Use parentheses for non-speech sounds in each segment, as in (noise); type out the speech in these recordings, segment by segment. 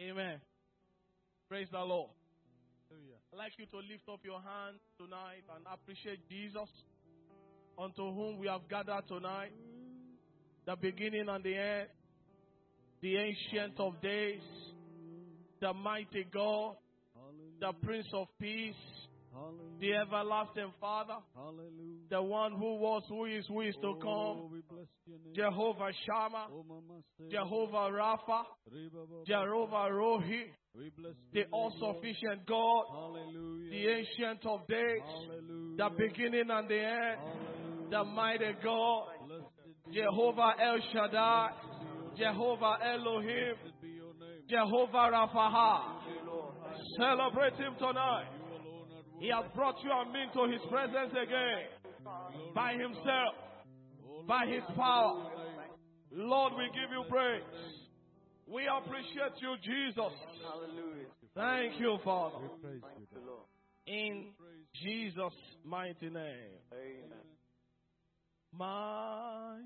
Amen. Praise the Lord. I'd like you to lift up your hand tonight and appreciate Jesus, unto whom we have gathered tonight, the beginning and the end, the ancient of days, the mighty God, the Prince of Peace, the everlasting Father, the one who was, who is, who is to come, Jehovah Shammah, Jehovah Rapha, Jehovah Rohi, the all sufficient God, the ancient of days, the beginning and the end, the mighty God, Jehovah El Shaddai, Jehovah Elohim, Jehovah Rapha. Celebrate him tonight. He has brought you and me into his presence again by himself, by his power. Lord, we give you praise. We appreciate you, Jesus. Thank you, Father. In Jesus' mighty name. Majesty.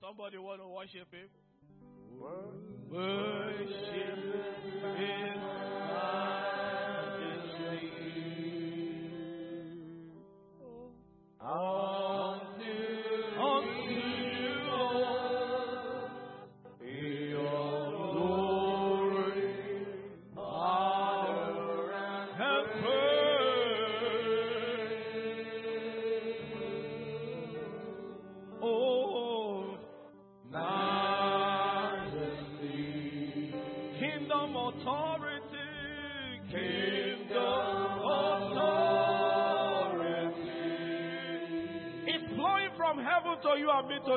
Somebody want to worship him? Worship his majesty. Unto,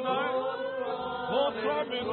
tonight. Both from his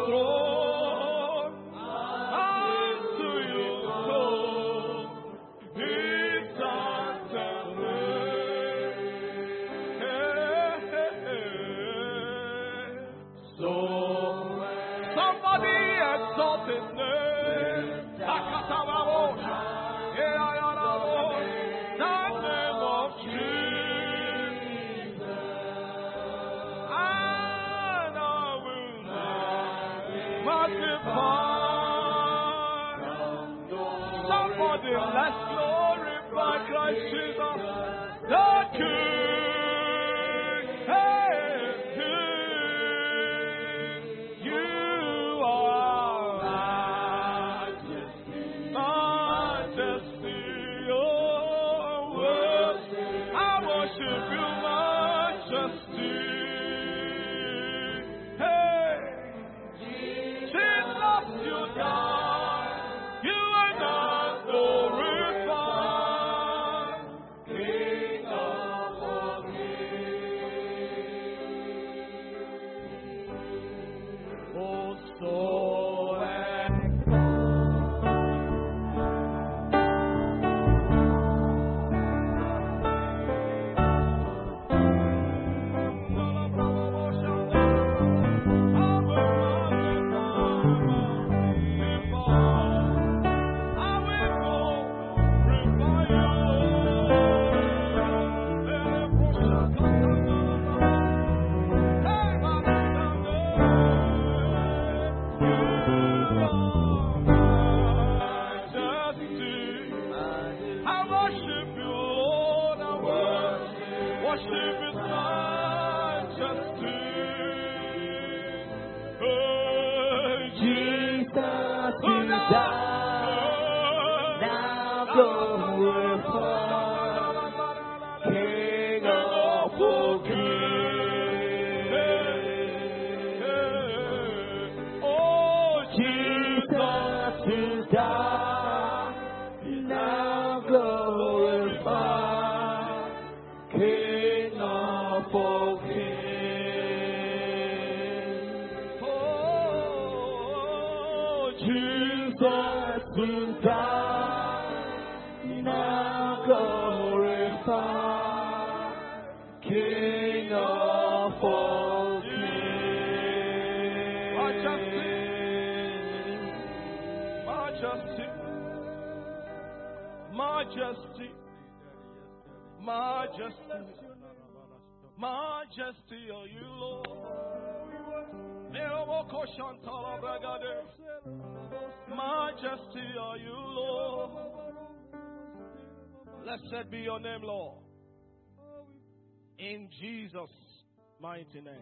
29.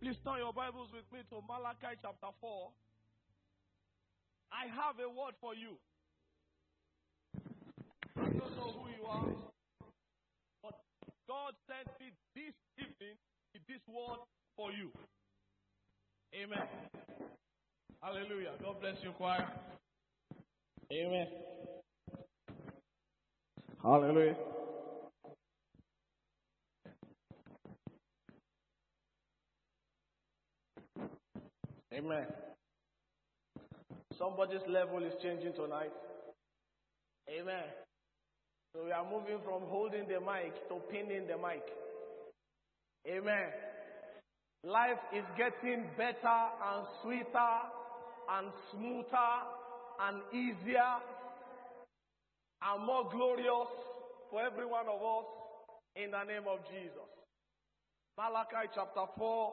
Please turn your Bibles with me to Malachi chapter 4. I have a word for you. I don't know who you are, but God sent me this evening with this word for you. Amen. Hallelujah. God bless you, choir. Amen. Hallelujah. Amen. Somebody's level is changing tonight. Amen. So we are moving from holding the mic to pinning the mic. Amen. Life is getting better and sweeter and smoother and easier and more glorious for every one of us in the name of Jesus. Malachi chapter 4,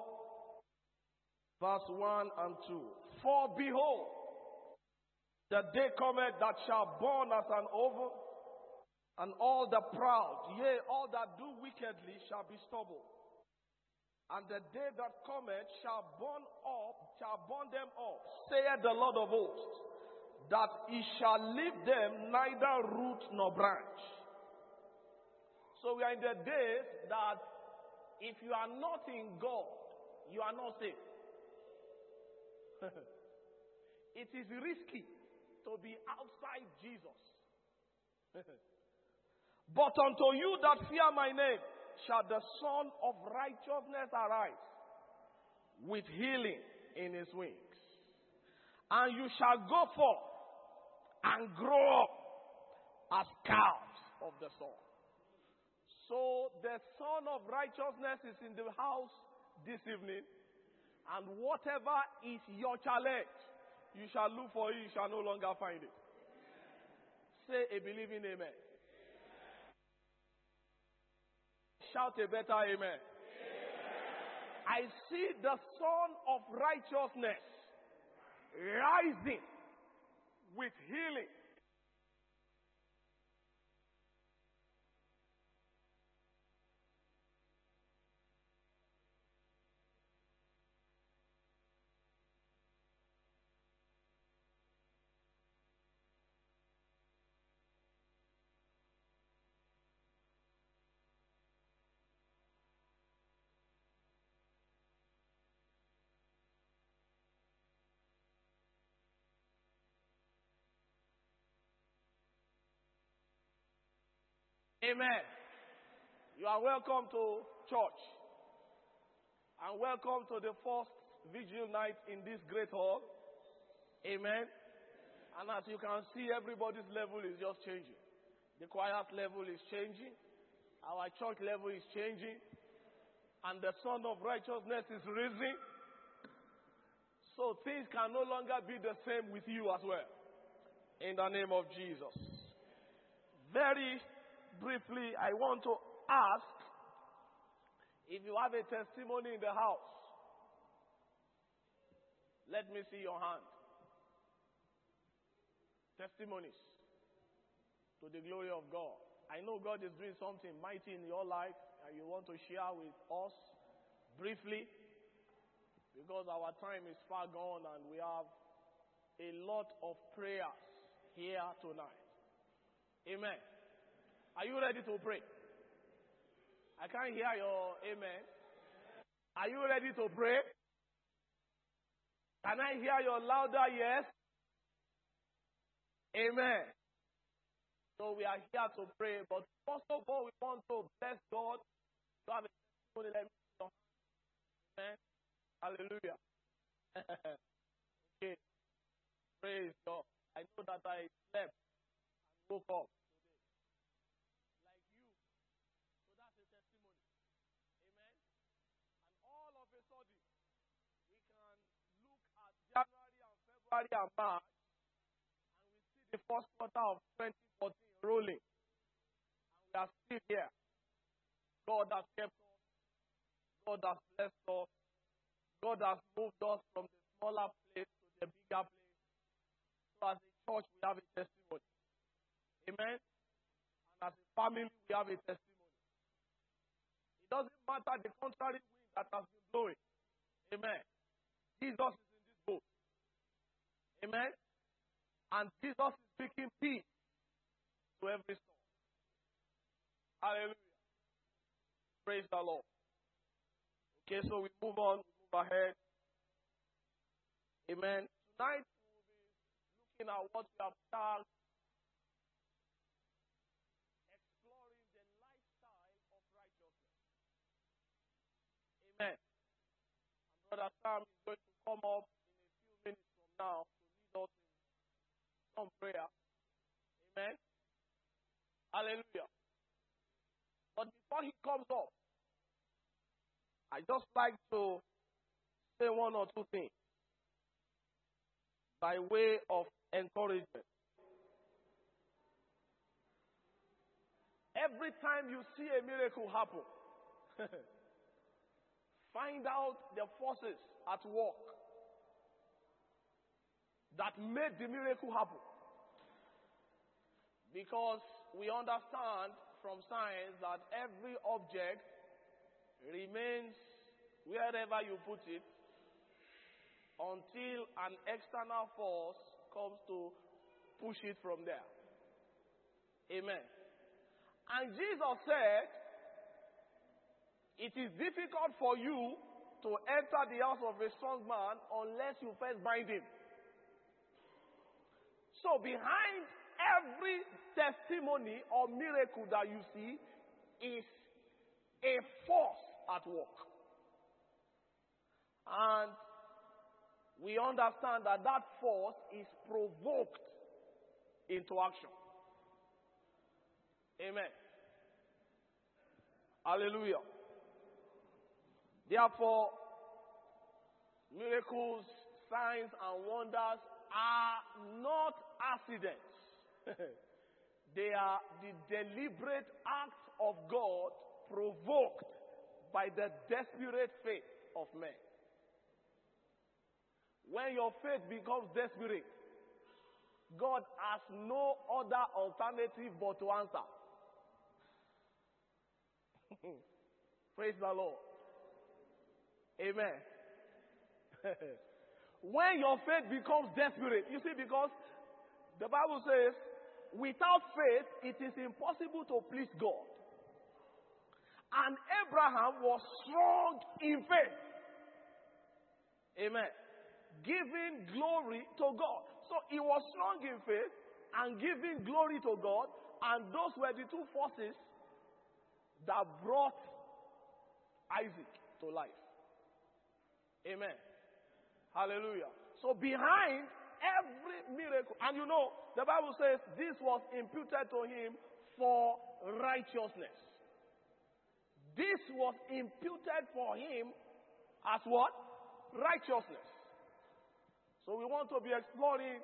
verse 1 and 2. For behold, the day cometh that shall burn as an oven, and all the proud, yea, all that do wickedly shall be stubble. And the day that cometh shall burn up, shall burn them up, saith the Lord of hosts, that he shall leave them neither root nor branch. So we are in the days that if you are not in God, you are not safe. (laughs) it is risky to be outside Jesus. (laughs) but unto you that fear my name shall the Son of righteousness arise with healing in his wings. And you shall go forth and grow up as calves of the sun. So the Son of righteousness is in the house this evening. And whatever is your challenge, you shall look for it, you shall no longer find it. Say a believing amen. Shout a better amen. I see the Son of righteousness rising with healing. Amen. You are welcome to church. And welcome to the first vigil night in this great hall. Amen. And as you can see, everybody's level is just changing. The choir's level is changing. Our church level is changing. And the Son of Righteousness is rising. So things can no longer be the same with you as well. In the name of Jesus. Very briefly, I want to ask if you have a testimony in the house. Let me see your hand. Testimonies to the glory of God. I know God is doing something mighty in your life and you want to share with us briefly because our time is far gone and we have a lot of prayers here tonight. Amen. Are you ready to pray? I can't hear your amen. Are you ready to pray? Can I hear your louder yes? Amen. So we are here to pray, but first of all, we want to bless God. To have a Amen. Hallelujah. (laughs) okay. Praise God. I know that I slept and woke up. February and March, and we see the first quarter of 2014 rolling. And we are still here. God has kept us. God has blessed us. God has moved us from the smaller place to the bigger place. So as a church, we have a testimony. Amen. And as a family, we have a testimony. It doesn't matter the contrary wind that has been blowing. Amen. Jesus is. Amen. And Jesus is speaking peace to every soul. Hallelujah. Praise the Lord. Okay, so we move on, we move ahead. Amen. Tonight we will be looking at what we have tagged exploring the lifestyle of righteousness. Amen. And Brother Sam is going to come up in a few minutes from now some prayer. Amen. Hallelujah. But before he comes up, I just like to say one or two things by way of encouragement. Every time you see a miracle happen, (laughs) find out the forces at work that made the miracle happen. Because we understand from science that every object remains wherever you put it until an external force comes to push it from there. Amen. And Jesus said, It is difficult for you to enter the house of a strong man unless you first bind him. So, behind every testimony or miracle that you see is a force at work. And we understand that that force is provoked into action. Amen. Hallelujah. Therefore, miracles, signs, and wonders are not accidents. (laughs) they are the deliberate acts of God provoked by the desperate faith of men. When your faith becomes desperate, God has no other alternative but to answer. (laughs) Praise the Lord. Amen. (laughs) when your faith becomes desperate, you see, because the Bible says, without faith, it is impossible to please God. And Abraham was strong in faith. Amen. Giving glory to God. So he was strong in faith and giving glory to God. And those were the two forces that brought Isaac to life. Amen. Hallelujah. So behind every miracle, and you know, the Bible says this was imputed to him for righteousness. This was imputed for him as what? Righteousness. So we want to be exploring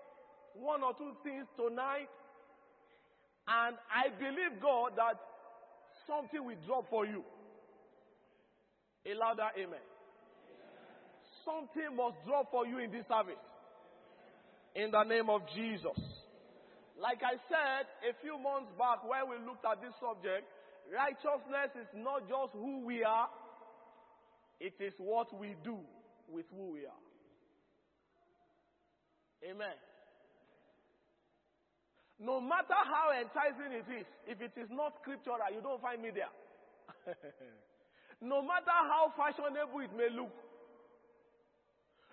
one or two things tonight. And I believe God that something will drop for you. A louder amen. Something must drop for you in this service. In the name of Jesus. Like I said a few months back when we looked at this subject, righteousness is not just who we are, it is what we do with who we are. Amen. No matter how enticing it is, if it is not scriptural, you don't find me there. (laughs) no matter how fashionable it may look,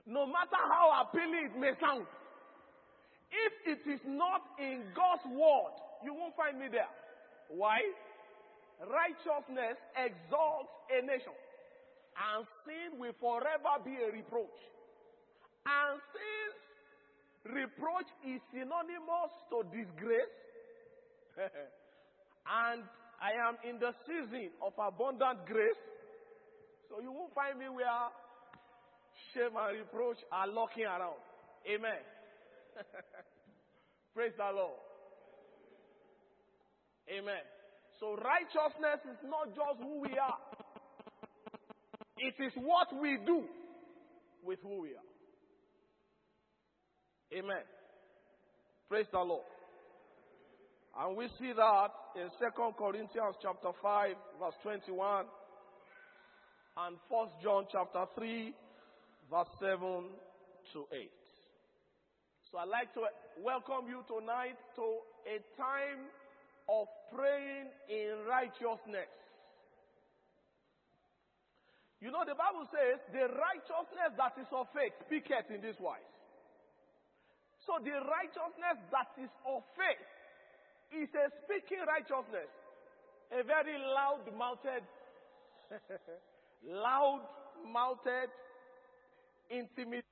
no matter how appealing it may sound, if it is not in God's word, you won't find me there. Why? Righteousness exalts a nation, and sin will forever be a reproach. And since reproach is synonymous to disgrace, (laughs) and I am in the season of abundant grace, so you won't find me where shame and reproach are locking around. Amen. (laughs) Praise the Lord. Amen. So righteousness is not just who we are. It is what we do with who we are. Amen. Praise the Lord. And we see that in 2 Corinthians chapter 5, verse 21, and 1 John chapter 3, verse 7 to 8. So I'd like to welcome you tonight to a time of praying in righteousness. You know, the Bible says, the righteousness that is of faith speaketh in this wise. So the righteousness that is of faith is a speaking righteousness. A very loud mouthed, loud (laughs) mouthed, intimate.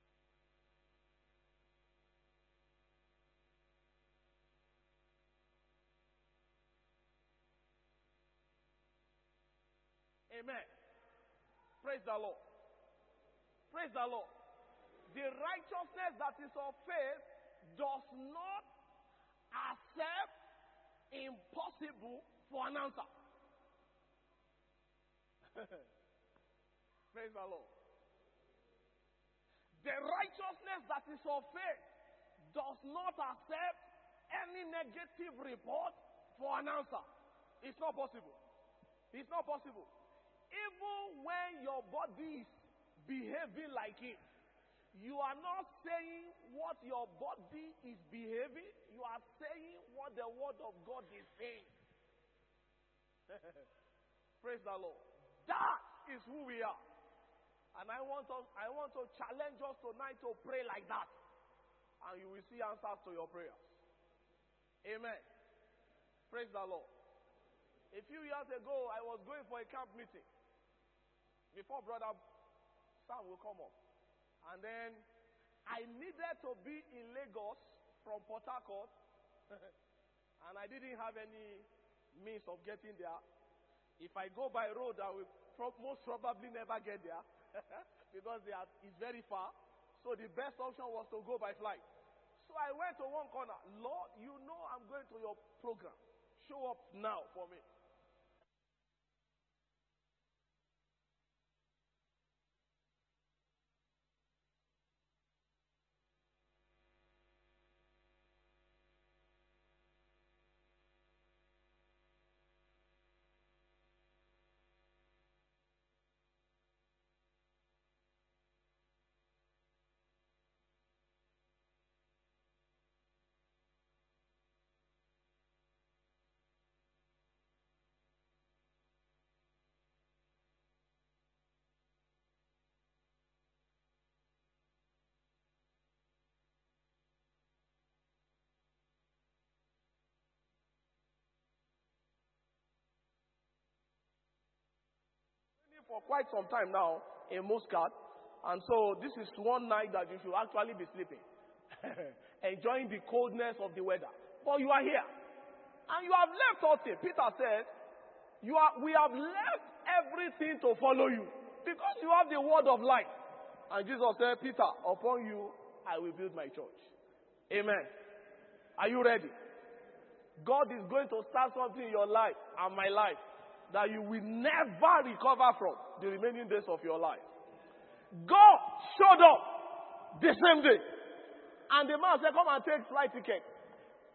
Amen. Praise the Lord. Praise the Lord. The righteousness that is of faith does not accept impossible for an answer. (laughs) Praise the Lord. The righteousness that is of faith does not accept any negative report for an answer. It's not possible. It's not possible. Even when your body is behaving like it, you are not saying what your body is behaving, you are saying what the word of God is saying. (laughs) Praise the Lord. That is who we are. And I want us I want to challenge us tonight to pray like that. And you will see answers to your prayers. Amen. Praise the Lord. A few years ago, I was going for a camp meeting. Before brother Sam will come up. And then I needed to be in Lagos from Port Harcourt, (laughs) and I didn't have any means of getting there. If I go by road, I will pro- most probably never get there (laughs) because are, it's very far. So the best option was to go by flight. So I went to one corner. Lord, you know I'm going to your program. Show up now for me. For quite some time now in Muscat. And so this is one night that you should actually be sleeping, (laughs) enjoying the coldness of the weather. But you are here. And you have left nothing. Peter said, you are, we have left everything to follow you because you have the word of life. And Jesus said, Peter, upon you I will build my church. Amen. Are you ready? God is going to start something in your life and my life that you will never recover from the remaining days of your life. God showed up the same day. And the man said, Come and take flight ticket.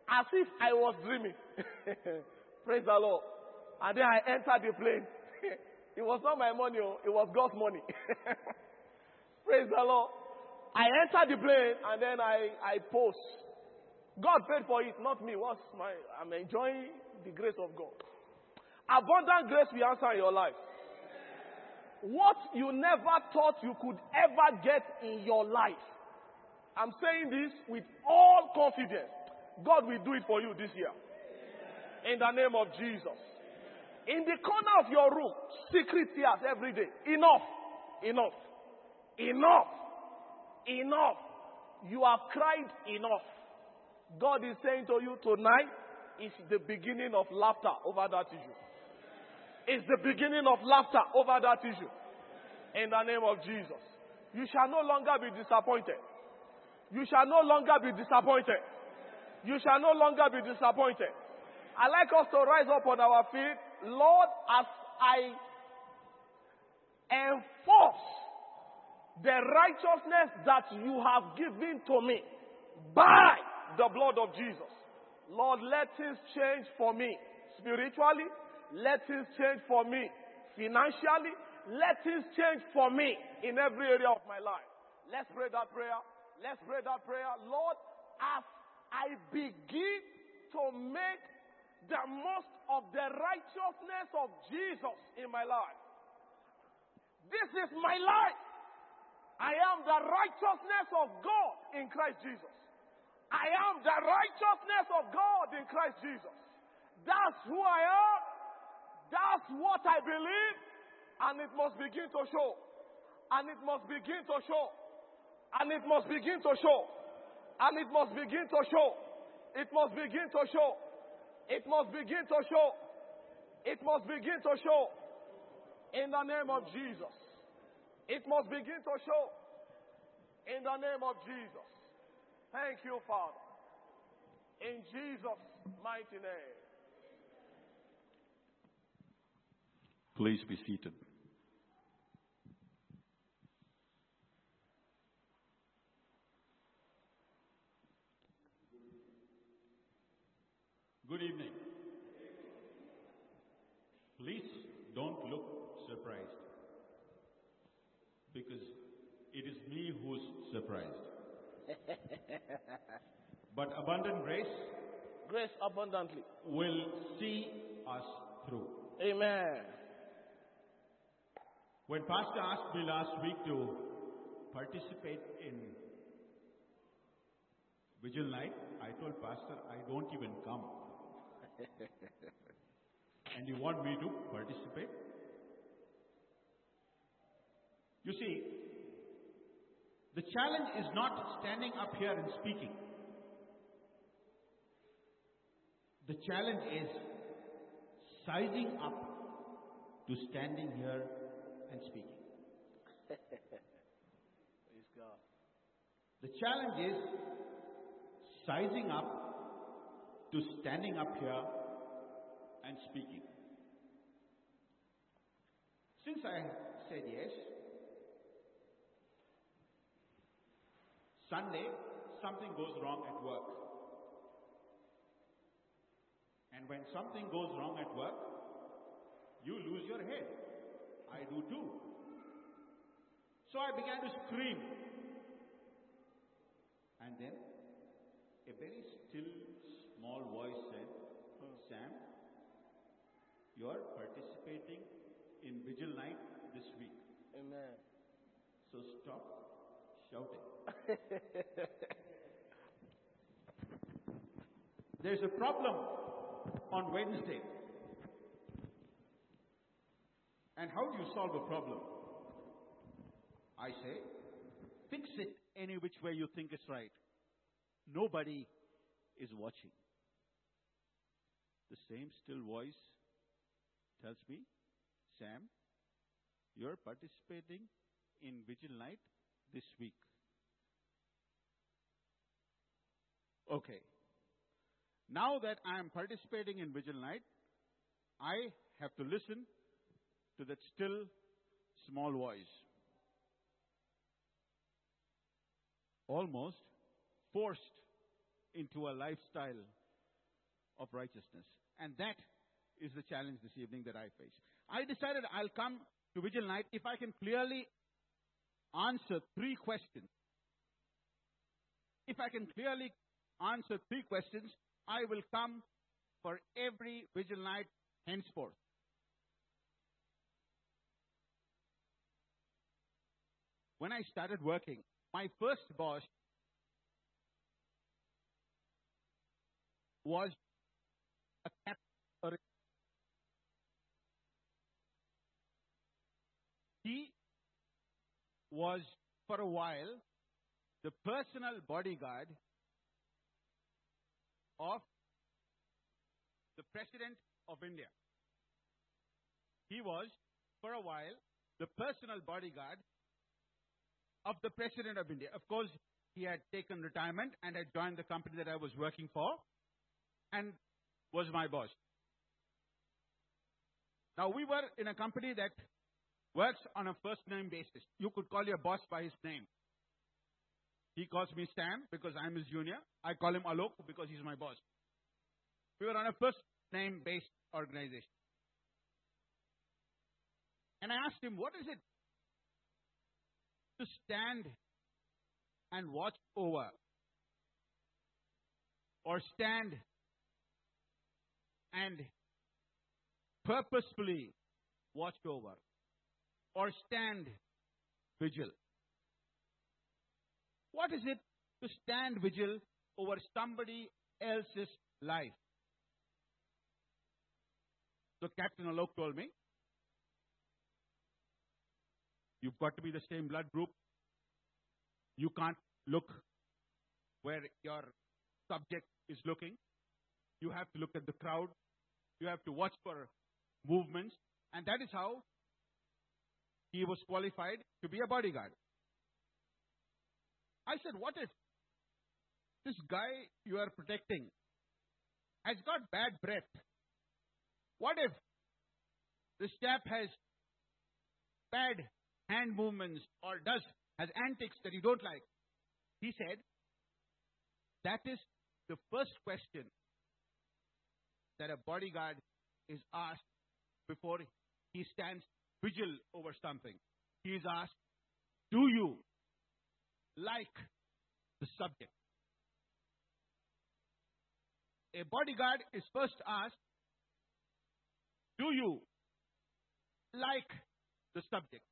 As if I was dreaming. (laughs) Praise the Lord. And then I entered the plane. (laughs) it was not my money, oh, it was God's money. (laughs) Praise the Lord. I entered the plane and then I, I post. God paid for it, not me. What's my I'm enjoying the grace of God. Abundant grace will answer in your life. What you never thought you could ever get in your life. I'm saying this with all confidence. God will do it for you this year. In the name of Jesus. In the corner of your room, secret tears every day. Enough. Enough. Enough. Enough. You have cried enough. God is saying to you tonight is the beginning of laughter over that issue is the beginning of laughter over that issue. In the name of Jesus. You shall no longer be disappointed. You shall no longer be disappointed. You shall no longer be disappointed. I like us to rise up on our feet. Lord, as I enforce the righteousness that you have given to me by the blood of Jesus. Lord, let things change for me spiritually. Let things change for me financially. Let things change for me in every area of my life. Let's pray that prayer. Let's pray that prayer. Lord, as I begin to make the most of the righteousness of Jesus in my life. This is my life. I am the righteousness of God in Christ Jesus. I am the righteousness of God in Christ Jesus. That's who I am. That's what I believe. And it must begin to show. And it must begin to show. And it must begin to show. And it must begin to show. It must begin to show. It must begin to show. It must begin to show. In the name of Jesus. It must begin to show. In the name of Jesus. Thank you, Father. In Jesus' mighty name. Please be seated. Good evening. Please don't look surprised because it is me who's surprised. (laughs) but abundant grace Grace abundantly. will see us through. Amen. When Pastor asked me last week to participate in Vigil Night, I told Pastor, I don't even come. (laughs) and you want me to participate? You see, the challenge is not standing up here and speaking. The challenge is sizing up to standing here and speaking. (laughs) Praise God. The challenge is sizing up to standing up here and speaking. Since I said yes, Sunday something goes wrong at work. And when something goes wrong at work, you lose your head. I do too. So I began to scream. And then a very still, small voice said, Sam, you are participating in Vigil Night this week. Amen. So stop shouting. (laughs) There's a problem on Wednesday. And how do you solve a problem? I say, fix it any which way you think is right. Nobody is watching. The same still voice tells me, Sam, you're participating in Vigil Night this week. Okay. Now that I am participating in Vigil Night, I have to listen to that still small voice. Almost forced into a lifestyle of righteousness. And that is the challenge this evening that I face. I decided I'll come to Vigil Night if I can clearly answer three questions. If I can clearly answer three questions, I will come for every Vigil Night henceforth. When I started working, my first boss was a captain. He was, for a while, the personal bodyguard of the President of India. He was, for a while, the personal bodyguard of the President of India. Of course, he had taken retirement and had joined the company that I was working for and was my boss. Now, we were in a company that works on a first name basis. You could call your boss by his name. He calls me Sam because I'm his junior. I call him Alok because he's my boss. We were on a first name based organization. And I asked him, What is it to stand and watch over? Or stand and purposefully watch over? Or stand vigil? What is it to stand vigil over somebody else's life? So Captain Alok told me, You've got to be the same blood group. You can't look where your subject is looking. You have to look at the crowd. You have to watch for movements. And that is how he was qualified to be a bodyguard. I said, What if this guy you are protecting has got bad breath? What if this chap has bad hand movements or does has antics that you don't like? He said, That is the first question that a bodyguard is asked before he stands vigil over something. He is asked, Do you like the subject? A bodyguard is first asked, Do you like the subject?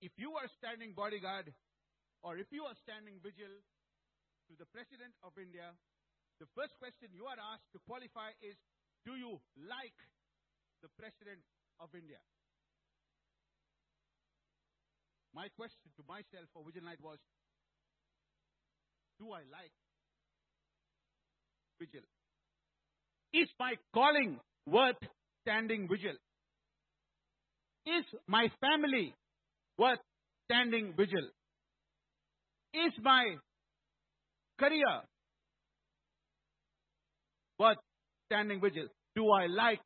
If you are standing bodyguard or if you are standing vigil to the President of India, the first question you are asked to qualify is Do you like the President of India? My question to myself for Vigil Night was Do I like vigil? Is my calling worth standing vigil? Is my family worth standing vigil? Is my career worth standing vigil? Do I like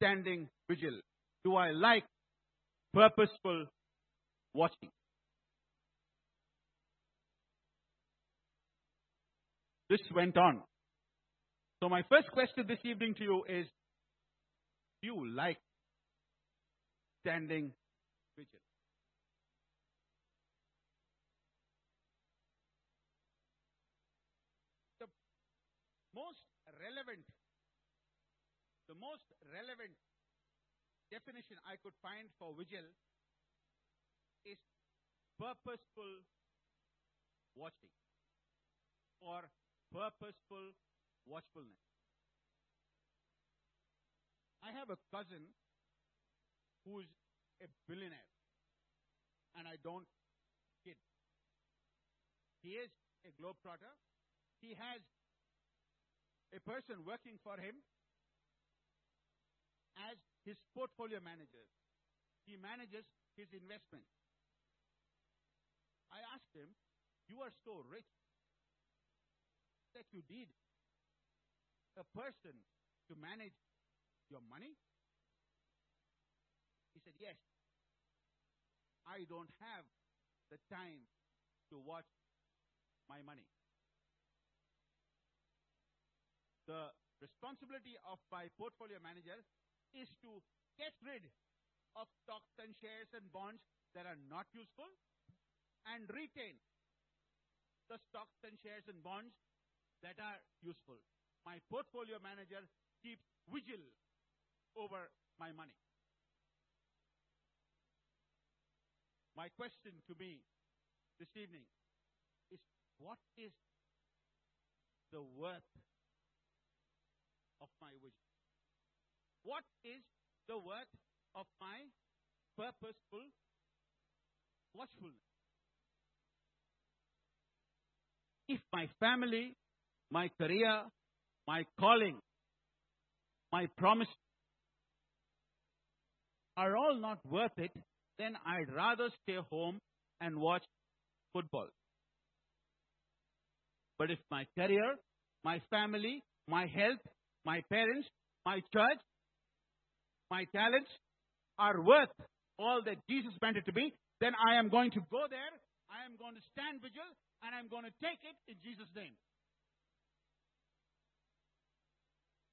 standing vigil? Do I like purposeful watching? This went on. So, my first question this evening to you is Do you like standing vigil? The most relevant, the most relevant definition I could find for vigil is purposeful watching or purposeful watchfulness. I have a cousin who's a billionaire, and I don't kid. He is a globetrotter. He has a person working for him as his portfolio manager. He manages his investment. I asked him, You are so rich that you need a person to manage your money? He said, Yes. I don't have the time to watch my money. The responsibility of my portfolio manager is to get rid of stocks and shares and bonds that are not useful and retain the stocks and shares and bonds that are useful. My portfolio manager keeps vigil over my money. My question to me this evening is what is the worth of my vigil? What is the worth of my purposeful watchfulness? If my family, my career, my calling, my promise are all not worth it, then I'd rather stay home and watch football. But if my career, my family, my health, my parents, my church, my talents are worth all that Jesus meant it to be, then I am going to go there, I am going to stand vigil and I'm going to take it in Jesus' name.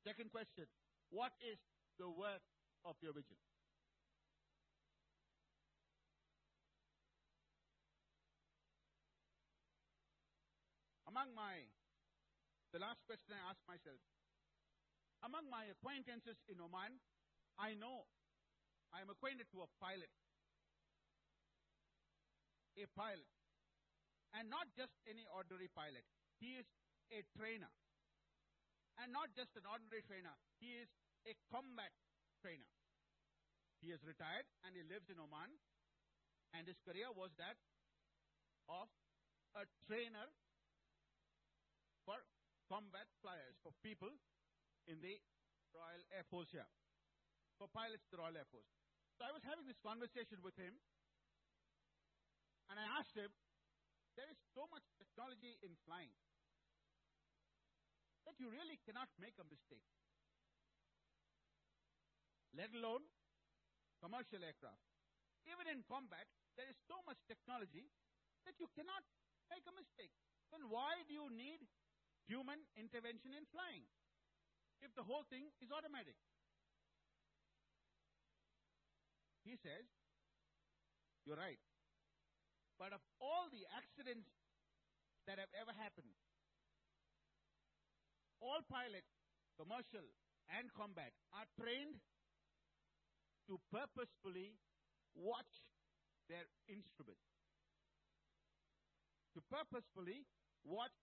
Second question What is the worth of your vigil? Among my, the last question I asked myself, among my acquaintances in Oman, I know I am acquainted to a pilot. A pilot. And not just any ordinary pilot. He is a trainer. And not just an ordinary trainer. He is a combat trainer. He is retired and he lives in Oman. And his career was that of a trainer for combat flyers, for people in the Royal Air Force here, for pilots in the Royal Air Force. So I was having this conversation with him, and I asked him, there is so much technology in flying that you really cannot make a mistake, let alone commercial aircraft. Even in combat, there is so much technology that you cannot make a mistake. Then why do you need human intervention in flying if the whole thing is automatic? He says, You're right. But of all the accidents that have ever happened, all pilots, commercial and combat, are trained to purposefully watch their instruments. To purposefully watch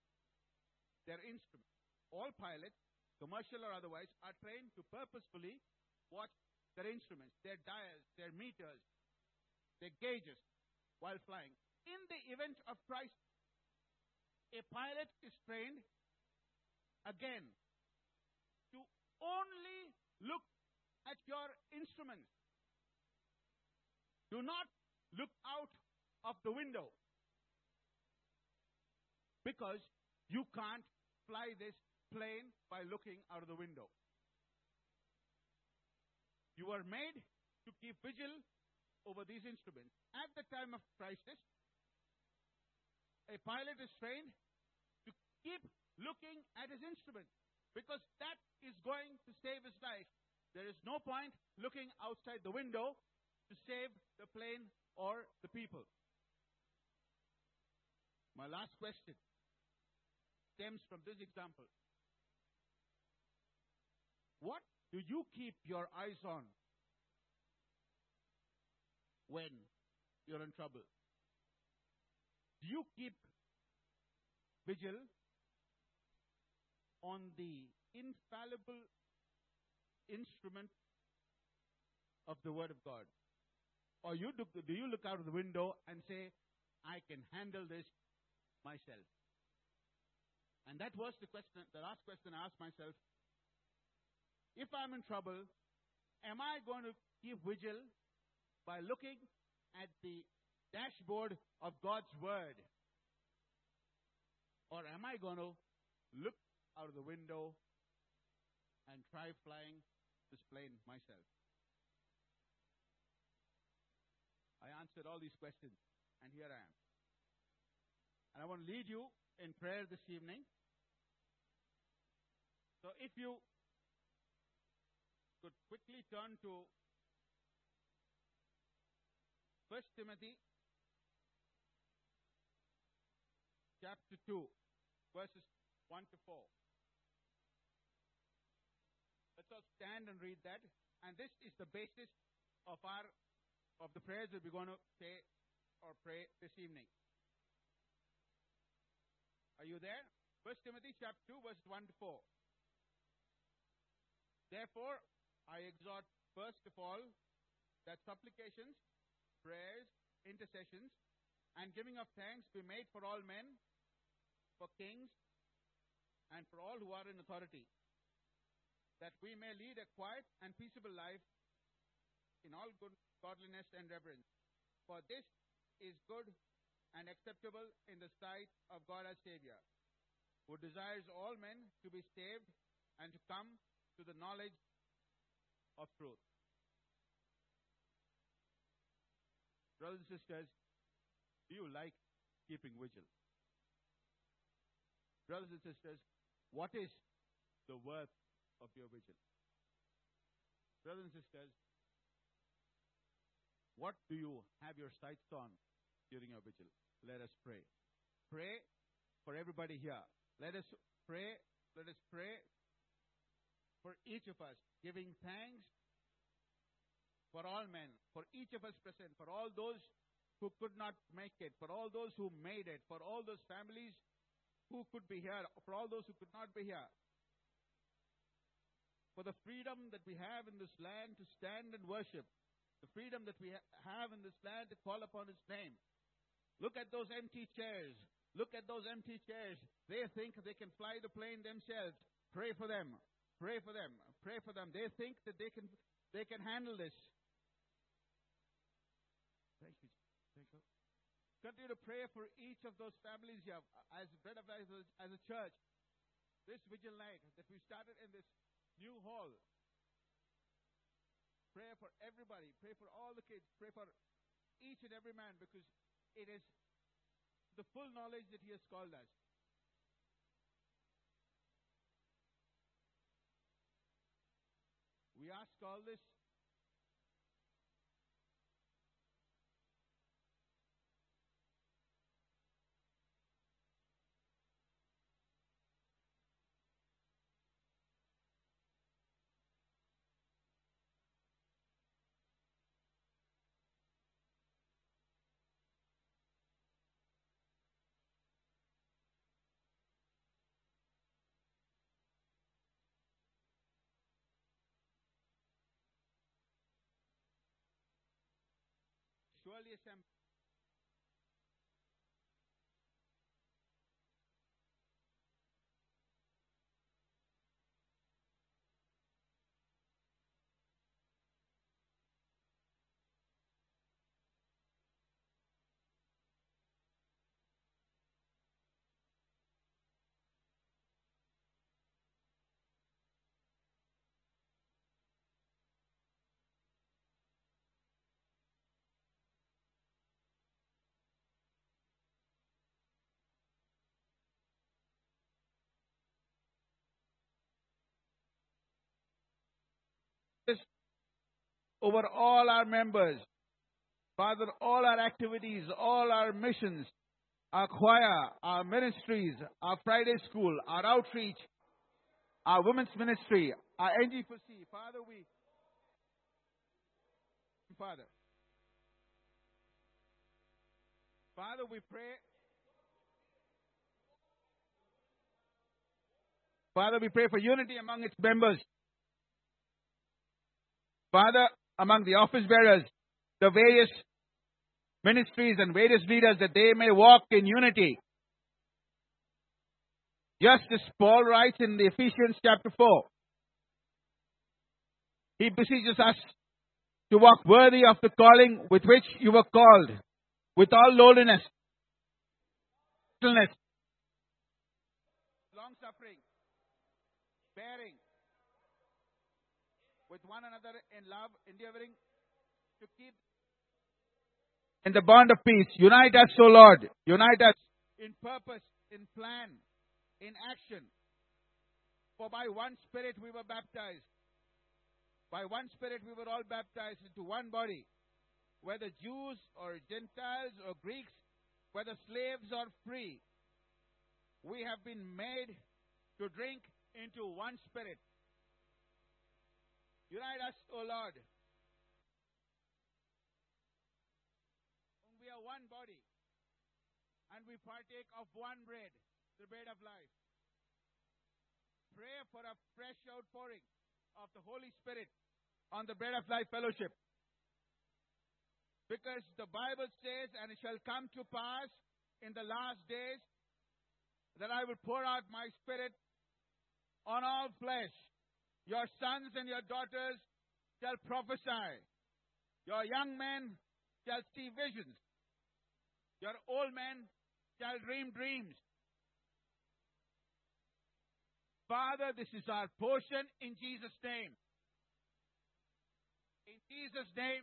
their instruments. All pilots, commercial or otherwise, are trained to purposefully watch their instruments, their dials, their meters, their gauges while flying. In the event of crisis, a pilot is trained again to only look at your instruments. Do not look out of the window because you can't fly this plane by looking out of the window. You are made to keep vigil over these instruments. At the time of crisis, a pilot is trained to keep looking at his instrument because that is going to save his life. There is no point looking outside the window to save the plane or the people. My last question stems from this example. What do you keep your eyes on when you're in trouble? Do you keep vigil on the infallible instrument of the Word of God? Or you do, do you look out of the window and say, I can handle this myself? And that was the question, the last question I asked myself. If I'm in trouble, am I going to keep vigil by looking at the dashboard of God's Word? Or am I going to look out of the window and try flying this plane myself? I answered all these questions, and here I am. And I want to lead you in prayer this evening. So if you could quickly turn to 1 Timothy chapter 2, verses 1 to 4. Let's all stand and read that. And this is the basis of our of the prayers that we're going to say or pray this evening. Are you there? 1 Timothy chapter 2, verse 1 to 4. Therefore, I exhort first of all that supplications, prayers, intercessions, and giving of thanks be made for all men, for kings, and for all who are in authority, that we may lead a quiet and peaceable life in all good godliness and reverence. For this is good and acceptable in the sight of God our Savior, who desires all men to be saved and to come to the knowledge of truth. Brothers and sisters, do you like keeping vigil. Brothers and sisters, what is the worth of your vigil? Brothers and sisters, what do you have your sights on during your vigil? Let us pray. Pray for everybody here. Let us pray. Let us pray for each of us, giving thanks for all men, for each of us present, for all those who could not make it, for all those who made it, for all those families who could be here, for all those who could not be here. For the freedom that we have in this land to stand and worship, the freedom that we ha- have in this land to call upon His name. Look at those empty chairs. Look at those empty chairs. They think they can fly the plane themselves. Pray for them. Pray for them. Pray for them. They think that they can they can handle this. Thank you. Thank you. Continue to pray for each of those families here uh, as bread of life as a church. This vigil night that we started in this new hall. Pray for everybody. Pray for all the kids. Pray for each and every man because it is the full knowledge that He has called us. We ask all this surely over all our members. Father, all our activities, all our missions, our choir, our ministries, our Friday school, our outreach, our women's ministry, our NG4C. Father, we, Father, Father, we pray. Father, we pray for unity among its members. Father, among the office bearers, the various ministries and various leaders, that they may walk in unity. Just as Paul writes in the Ephesians chapter 4, he beseeches us to walk worthy of the calling with which you were called, with all lowliness, gentleness, long suffering, bearing with one another in love, endeavoring to keep in the bond of peace. Unite us, O Lord. Unite us in purpose, in plan, in action. For by one Spirit we were baptized. By one Spirit we were all baptized into one body. Whether Jews or Gentiles or Greeks, whether slaves or free, we have been made to drink into one Spirit. Unite us, O Lord. We are one body, and we partake of one bread, the bread of life. Pray for a fresh outpouring of the Holy Spirit on the bread of life fellowship. Because the Bible says, and it shall come to pass in the last days that I will pour out my spirit on all flesh. Your sons and your daughters shall prophesy. Your young men shall see visions. Your old men shall dream dreams. Father, this is our portion in Jesus' name. In Jesus' name,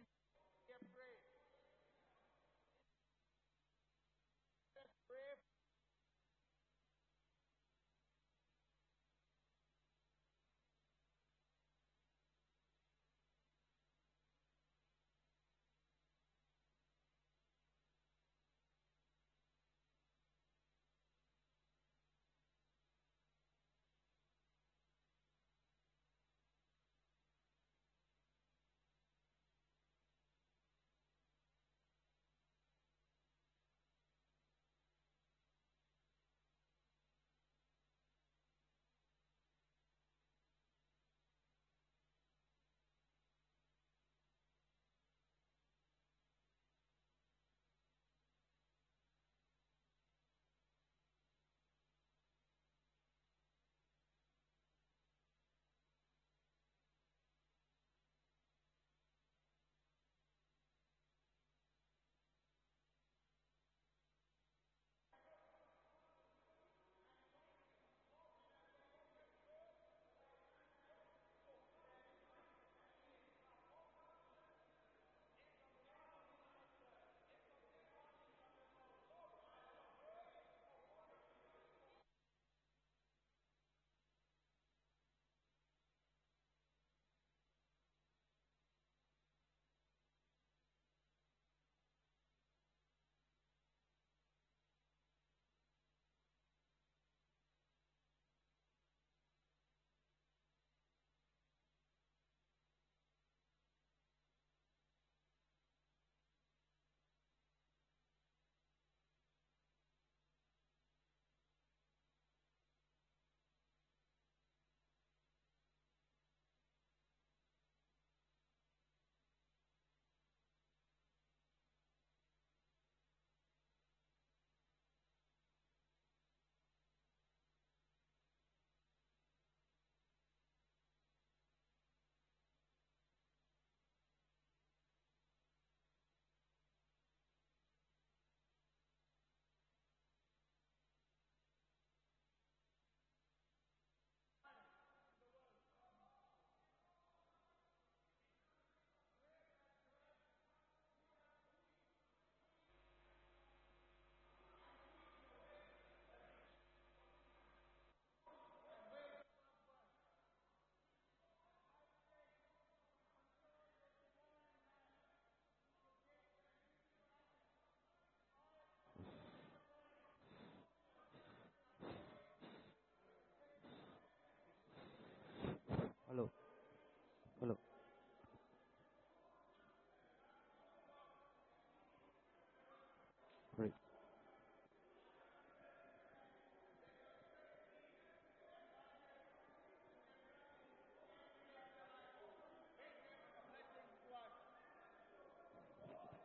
Great.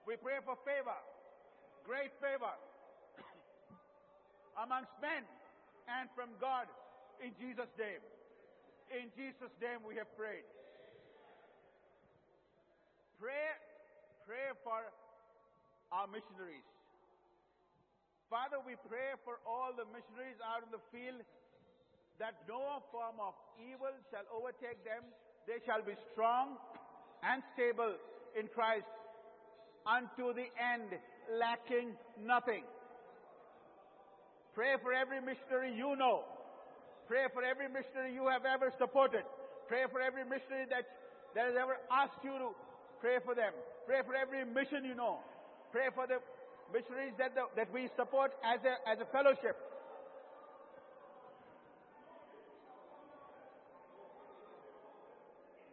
We pray for favor, great favor (coughs) amongst men and from God in Jesus' name. In Jesus' name we have prayed. Pray, pray for our missionaries. Father, we pray for all the missionaries out in the field that no form of evil shall overtake them. They shall be strong and stable in Christ unto the end, lacking nothing. Pray for every missionary you know. Pray for every missionary you have ever supported. Pray for every missionary that, that has ever asked you to pray for them. Pray for every mission you know. Pray for the missionaries that, the, that we support as a, as a fellowship.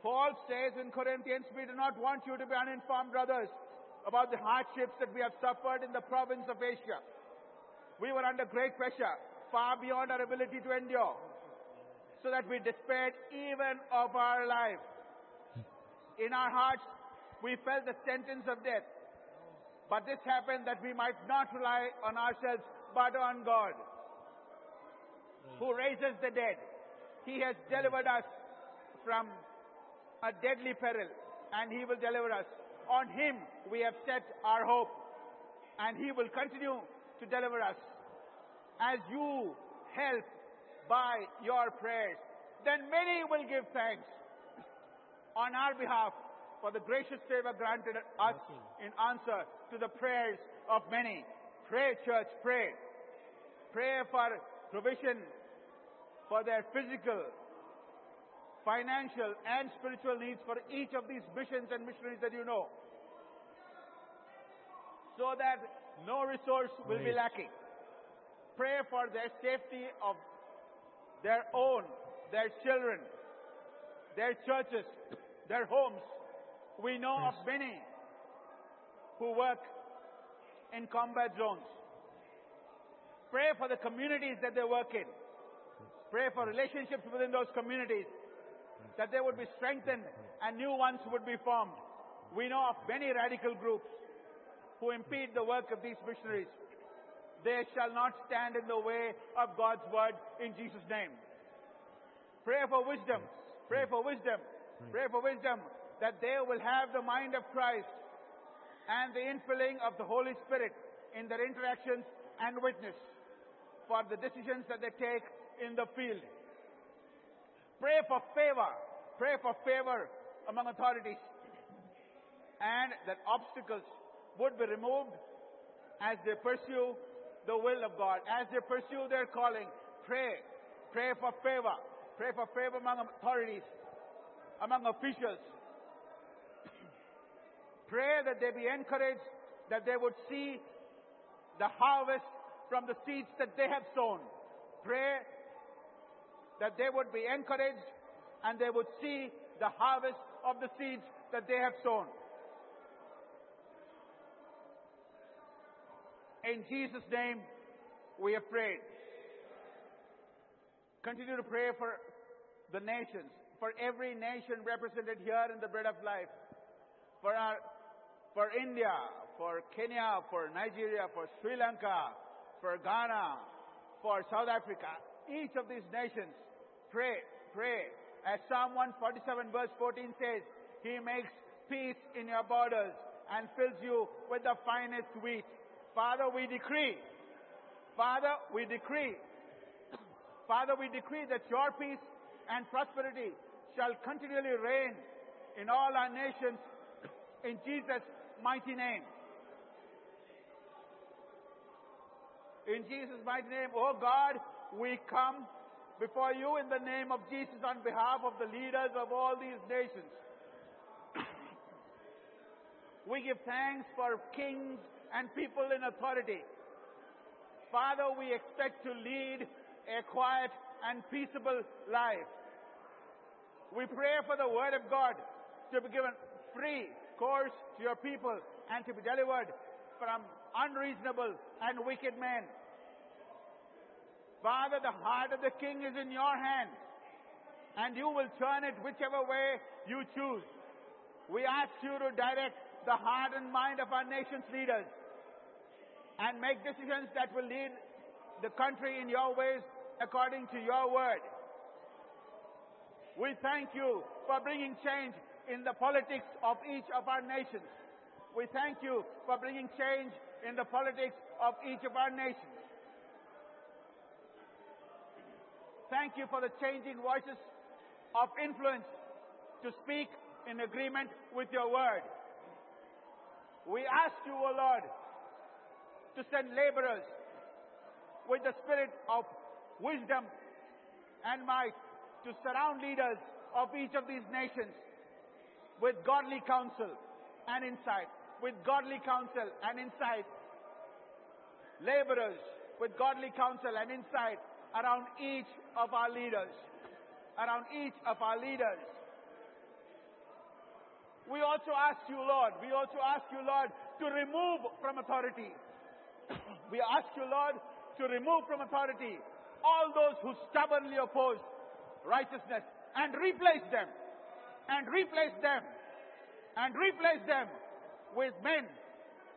Paul says in Corinthians, we do not want you to be uninformed, brothers, about the hardships that we have suffered in the province of Asia. We were under great pressure, far beyond our ability to endure, so that we despaired even of our life. In our hearts, we felt the sentence of death. But this happened that we might not rely on ourselves, but on God, who raises the dead. He has delivered us from a deadly peril, and He will deliver us. On Him we have set our hope, and He will continue to deliver us. As you help by your prayers, then many will give thanks on our behalf for the gracious favor granted us in answer to the prayers of many. Pray, church, pray. Pray for provision for their physical, financial, and spiritual needs for each of these missions and missionaries that you know. So that no resource will be lacking. Pray for their safety of their own, their children, their churches, their homes. We know of many who work in combat zones. Pray for the communities that they work in. Pray for relationships within those communities, that they would be strengthened and new ones would be formed. We know of many radical groups who impede the work of these missionaries. They shall not stand in the way of God's word in Jesus' name. Pray for wisdom. Pray for wisdom. Pray for wisdom that they will have the mind of Christ and the infilling of the Holy Spirit in their interactions and witness for the decisions that they take in the field. Pray for favor. Pray for favor among authorities and that obstacles would be removed as they pursue the will of God, as they pursue their calling. Pray. Pray for favor. Pray for favor among authorities, among officials. Pray that they be encouraged, that they would see the harvest from the seeds that they have sown. Pray that they would be encouraged and they would see the harvest of the seeds that they have sown. In Jesus' name, we have prayed. Continue to pray for the nations, for every nation represented here in the Bread of Life, for our, for India, for Kenya, for Nigeria, for Sri Lanka, for Ghana, for South Africa. Each of these nations, pray, pray. As Psalm 147 verse 14 says, He makes peace in your borders and fills you with the finest wheat. Father, we decree. Father, we decree. (coughs) Father, we decree that your peace and prosperity shall continually reign in all our nations in Jesus' mighty name. In Jesus' mighty name, oh God, we come before you in the name of Jesus on behalf of the leaders of all these nations. (coughs) we give thanks for kings and people in authority. Father, we expect to lead a quiet and peaceable life. We pray for the word of God to be given free course to your people and to be delivered from unreasonable and wicked men. Father, the heart of the king is in your hand, and you will turn it whichever way you choose. We ask you to direct the heart and mind of our nation's leaders and make decisions that will lead the country in your ways according to your word. We thank you for bringing change in the politics of each of our nations. We thank you for bringing change in the politics of each of our nations. Thank you for the changing voices of influence to speak in agreement with your word. We ask you, O Lord, to send laborers with the spirit of wisdom and might to surround leaders of each of these nations with godly counsel and insight, with godly counsel and insight, laborers with godly counsel and insight around each of our leaders, around each of our leaders. We also ask you, Lord, we also ask you, Lord, to remove from authority. (coughs) we ask you, Lord, to remove from authority all those who stubbornly oppose righteousness and replace them, and replace them, and replace them with men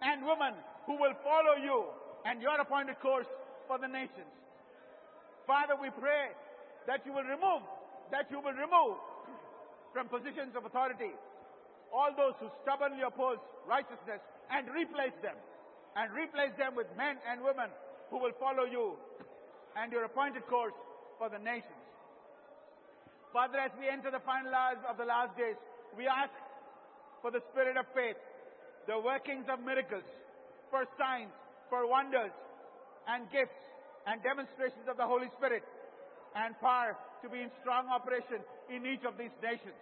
and women who will follow you and your appointed course for the nations. Father, we pray that you will remove, that you will remove from positions of authority all those who stubbornly oppose righteousness and replace them, and replace them with men and women who will follow you and your appointed course for the nations. Father, as we enter the final hours of the last days, we ask for the spirit of faith, the workings of miracles, for signs, for wonders, and gifts, and demonstrations of the Holy Spirit, and power to be in strong operation in each of these nations.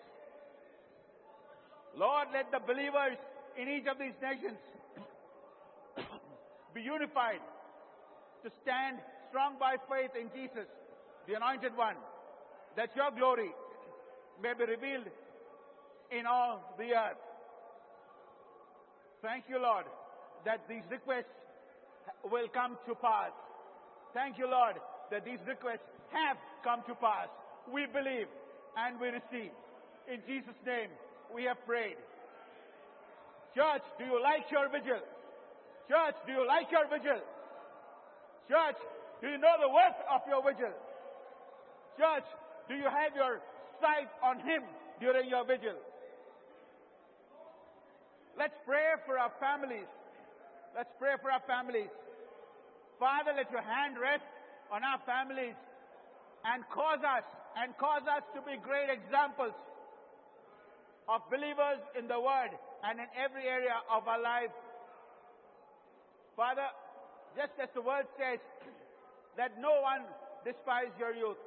Lord, let the believers in each of these nations (coughs) be unified to stand strong by faith in Jesus, the Anointed One, that your glory may be revealed in all the earth. Thank you, Lord, that these requests will come to pass. Thank you, Lord, that these requests have come to pass. We believe and we receive. In Jesus' name, we have prayed. Church, do you like your vigil? Church, do you like your vigil? Church, do you know the worth of your vigil? Church, do you have your sight on Him during your vigil? Let's pray for our families. Let's pray for our families. Father, let your hand rest on our families and cause us, and cause us to be great examples of believers in the Word and in every area of our life. Father, just as the Word says, that no one despise your youth,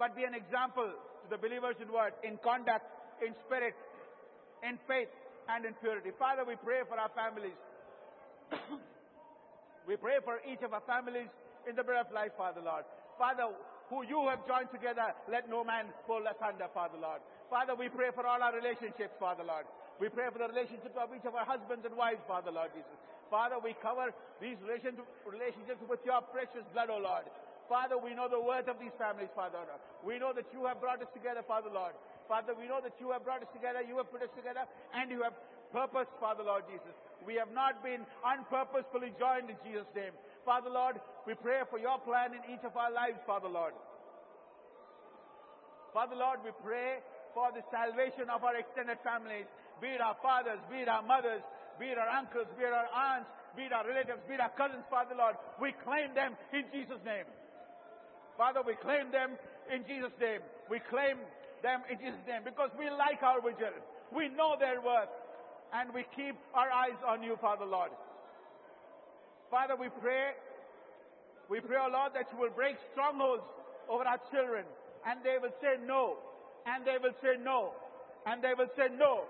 but be an example to the believers in Word, in conduct, in spirit, in faith, and in purity. Father, we pray for our families. (coughs) we pray for each of our families in the bread of life, Father Lord. Father, who you have joined together, let no man pull asunder, Father Lord. Father, we pray for all our relationships, Father Lord. We pray for the relationship of each of our husbands and wives, Father Lord Jesus. Father, we cover these relationships with your precious blood, O Lord. Father, we know the worth of these families, Father. We know that you have brought us together, Father Lord. Father, we know that you have brought us together, you have put us together, and you have purpose, Father Lord Jesus. We have not been unpurposefully joined in Jesus' name. Father Lord, we pray for your plan in each of our lives, Father Lord. Father Lord, we pray for the salvation of our extended families, be it our fathers, be it our mothers, be it our uncles, be it our aunts, be it our relatives, be it our cousins, Father Lord. We claim them in Jesus' name. Father, we claim them in Jesus' name. We claim them in Jesus' name because we like our vigil. We know their worth and we keep our eyes on you, Father Lord. Father, we pray, we pray, O oh Lord, that you will break strongholds over our children and they will say no, and they will say no, and they will say no.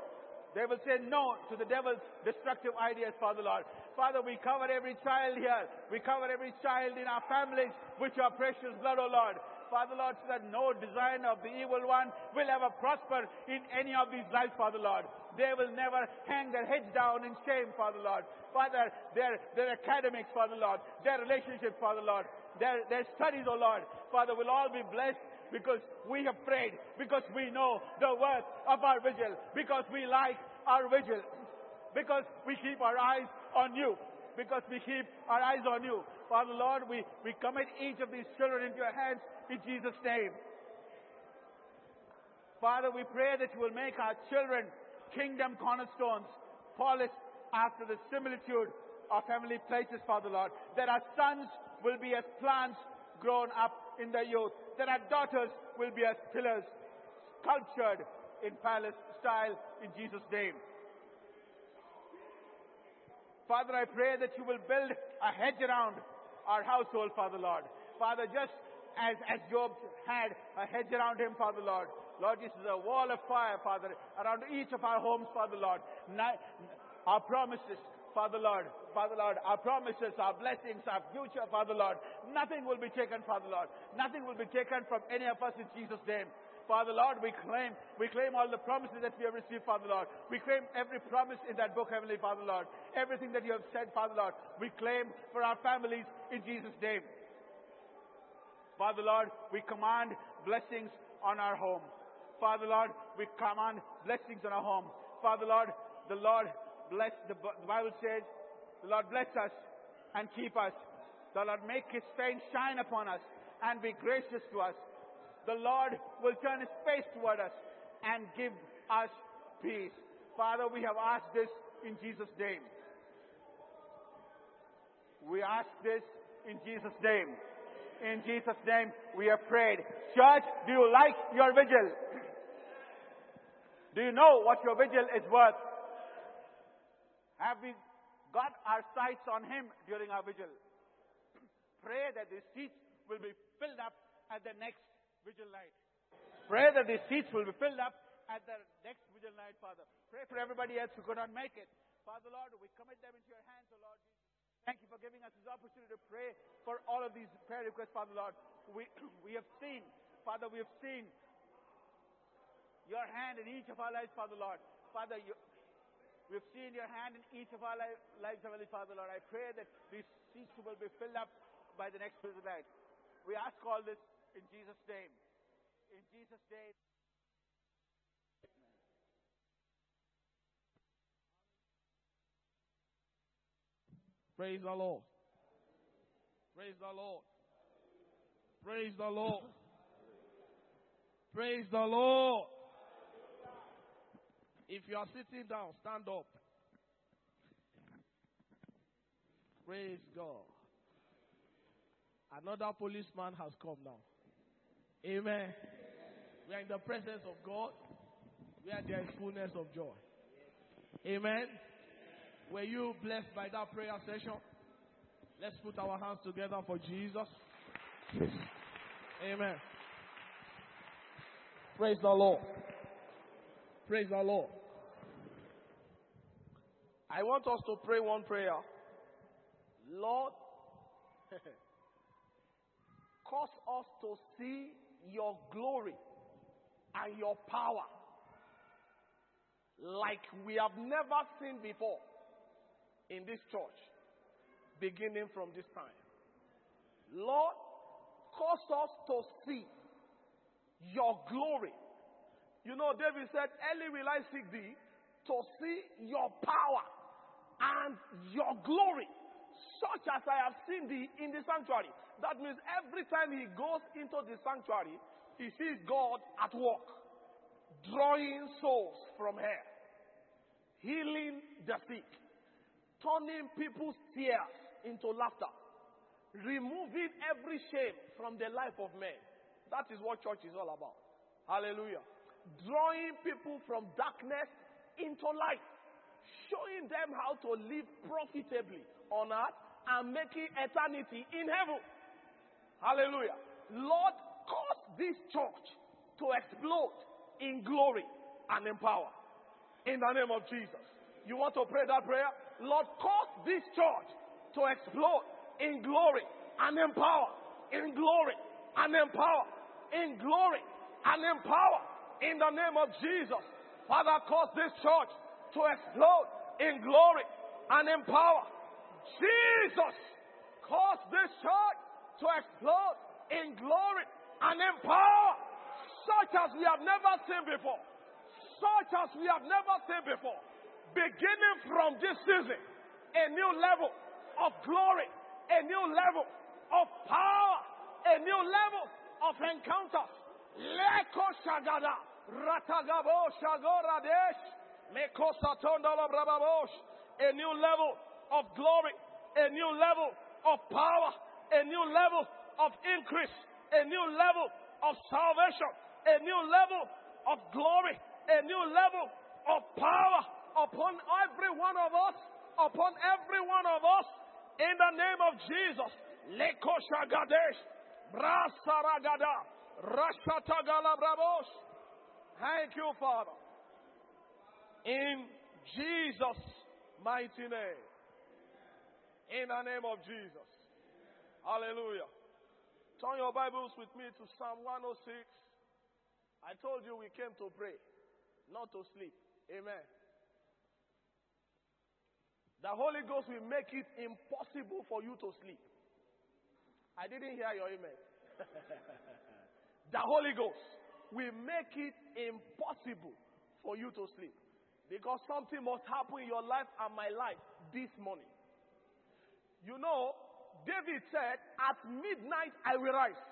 They will say no to the devil's destructive ideas, Father Lord. Father, we cover every child here. We cover every child in our families with your precious blood, O oh Lord. Father Lord, so that no design of the evil one will ever prosper in any of these lives, Father Lord. They will never hang their heads down in shame, Father Lord. Father, their, their academics, Father Lord, their relationships, Father Lord, their, their studies, O oh Lord, Father, will all be blessed because we have prayed, because we know the worth of our vigil, because we like our vigil. because we keep our eyes on you. Because we keep our eyes on you. Father Lord, we, we commit each of these children into your hands in Jesus' name. Father, we pray that you will make our children kingdom cornerstones, polished after the similitude of heavenly places, Father Lord. That our sons will be as plants grown up in their youth. That our daughters will be as pillars sculptured in palace style in Jesus' name. Father, I pray that you will build a hedge around our household, Father Lord. Father, just as, as Job had a hedge around him, Father Lord. Lord, this is a wall of fire, Father, around each of our homes, Father Lord. Our promises, Father Lord, Father Lord, our promises, our blessings, our future, Father Lord. Nothing will be taken, Father Lord. Nothing will be taken from any of us in Jesus' name. Father Lord, we claim, we claim all the promises that we have received, Father Lord. We claim every promise in that book, Heavenly Father Lord. Everything that you have said, Father Lord, we claim for our families in Jesus' name. Father Lord, we command blessings on our home. Father Lord, we command blessings on our home. Father Lord, the Lord bless, the, Bible says, the Lord bless us and keep us. The Lord make his face shine upon us and be gracious to us the Lord will turn his face toward us and give us peace. Father, we have asked this in Jesus' name. We ask this in Jesus' name. In Jesus' name, we have prayed. Church, do you like your vigil? Do you know what your vigil is worth? Have we got our sights on Him during our vigil? (clears throat) Pray that the seats will be filled up at the next vigil night. Pray that these seats will be filled up at the next vigil night, Father. Pray for everybody else who could not make it. Father, Lord, we commit them into your hands, O oh Lord. Thank you for giving us this opportunity to pray for all of these prayer requests, Father, Lord. We, (clears throat) we have seen, Father, we have seen your hand in each of our lives, Father, Lord. Father, you, we've seen your hand in each of our lives, Heavenly Father, Lord. I pray that these seats will be filled up by the next vigil night. We ask all this in Jesus' name. In Jesus' name. Praise the Lord. Praise the Lord. Praise the Lord. Praise the Lord. If you are sitting down, stand up. Praise God. Another policeman has come now. Amen. We are in the presence of God We where there is fullness of joy. Amen. Were you blessed by that prayer session? Let's put our hands together for Jesus. Yes. Amen. Praise the Lord. Praise the Lord. I want us to pray one prayer. Lord, (laughs) cause us to see your glory and your power like we have never seen before in this church, beginning from this time. Lord, cause us to see your glory. You know, David said, Early will I seek thee to see your power and your glory, such as I have seen thee in the sanctuary. That means every time he goes into the sanctuary, he sees God at work, drawing souls from hell, healing the sick, turning people's tears into laughter, removing every shame from the life of men. That is what church is all about. Hallelujah. Drawing people from darkness into light, showing them how to live profitably on earth and making eternity in heaven. Hallelujah. Lord, cause this church to explode in glory and in power. In the name of Jesus. You want to pray that prayer? Lord, cause this church to explode in glory and in power. In glory and in power. In glory and in power. In the name of Jesus. Father, cause this church to explode in glory and in power. Jesus, caused this church to explode in glory and in power, such as we have never seen before. Such as we have never seen before. beginning from this season, a new level of glory, a new level of power, a new level of encounters. Leko shagada, ratagabo shagoradesh, a new level of glory, a new level of power, a new level of increase, a new level of salvation, a new level of glory, a new level of power upon every one of us, upon every one of us, in the name of Jesus. Thank you, Father. In Jesus' mighty name. In the name of Jesus. Hallelujah. Turn your Bibles with me to Psalm 106. I told you we came to pray, not to sleep. Amen. The Holy Ghost will make it impossible for you to sleep. I didn't hear your amen. (laughs) the Holy Ghost will make it impossible for you to sleep. Because something must happen in your life and my life this morning. You know, David said, At midnight I will rise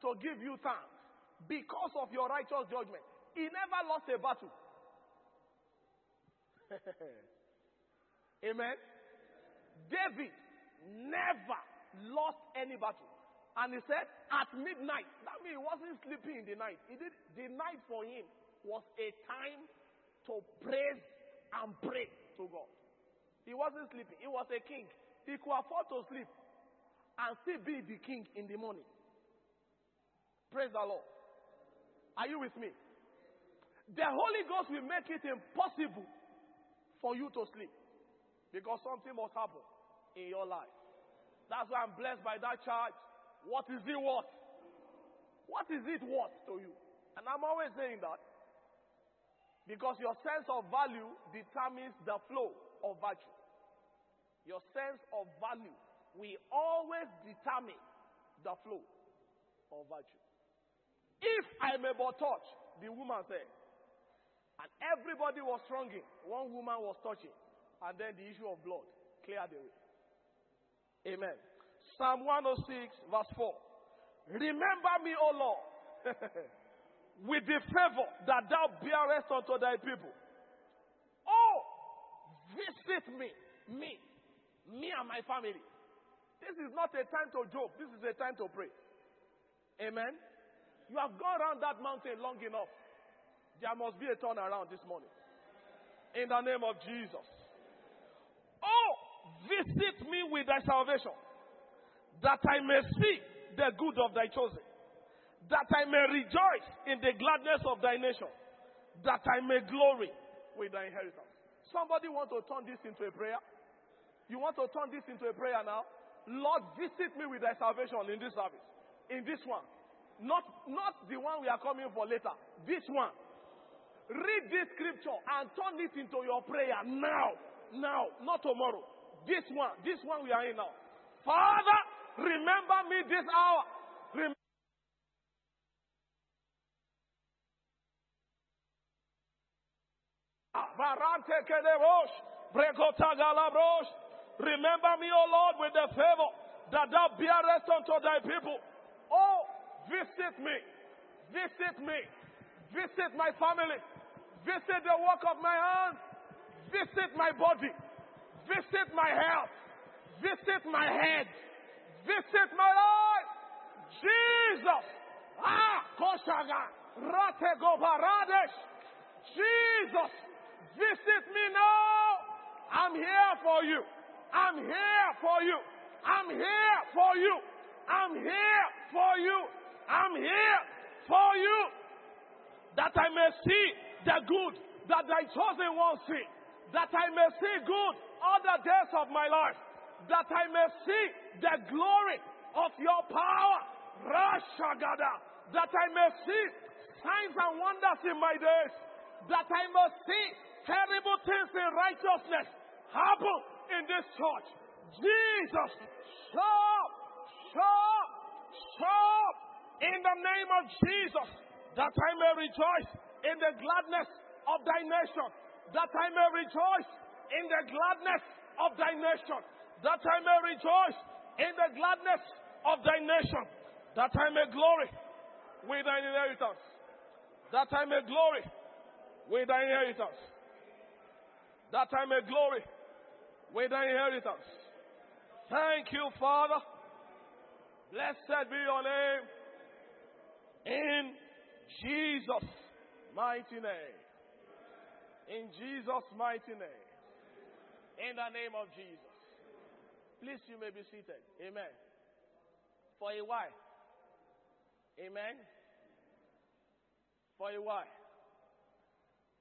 to give you thanks because of your righteous judgment. He never lost a battle. (laughs) Amen. David never lost any battle. And he said, at midnight. That means he wasn't sleeping in the night. He did the night for him was a time to praise and pray to God. He wasn't sleeping. He was a king. He could afford to sleep and still be the king in the morning. Praise the Lord. Are you with me? The Holy Ghost will make it impossible for you to sleep. Because something must happen in your life. That's why I'm blessed by that charge. What is it worth? What is it worth to you? And I'm always saying that because your sense of value determines the flow of virtue. Your sense of value will always determine the flow of virtue. If I may but touch, the woman said, and everybody was thronging, one woman was touching, and then the issue of blood cleared the away. Amen. Psalm 106, verse 4. Remember me, O Lord, (laughs) with the favor that thou bearest unto thy people. Oh, visit me, me, me and my family. This is not a time to joke. This is a time to pray. Amen. You have gone around that mountain long enough. There must be a turnaround this morning. In the name of Jesus. Oh, visit me with thy salvation, that I may see the good of thy chosen, that I may rejoice in the gladness of thy nation, that I may glory with thy inheritance. Somebody want to turn this into a prayer? You want to turn this into a prayer now? Lord, visit me with thy salvation in this service. In this one. Not, not the one we are coming for later. This one. Read this scripture and turn it into your prayer now. Now, not tomorrow. This one, this one we are in now. Father, remember me this hour. Rem- Remember me, O Lord, with the favor that thou bearest unto thy people. Oh, visit me. Visit me. Visit my family. Visit the work of my hands. Visit my body. Visit my health. Visit my head. Visit my life. Jesus. Ah, Koshaga. Ratego Baradesh. Jesus. Visit me now. I'm here for you. I'm here for you. I'm here for you. I'm here for you. I'm here for you. That I may see the good that thy chosen ones see. That I may see good all the days of my life. That I may see the glory of your power. Rashagada. That I may see signs and wonders in my days. That I may see terrible things in righteousness happen in this church. Jesus, up, show up in the name of Jesus, that I may rejoice in the gladness of thy nation, that I may rejoice in the gladness of thy nation, that I may rejoice in the gladness of thy nation, that I may glory with thine inheritance, that I may glory with thy inheritance, that I may glory with thy inheritance. Thank you, Father. Blessed be your name. In Jesus' mighty name. In Jesus' mighty name. In the name of Jesus. Please, you may be seated. Amen. For a while. Amen. For a while.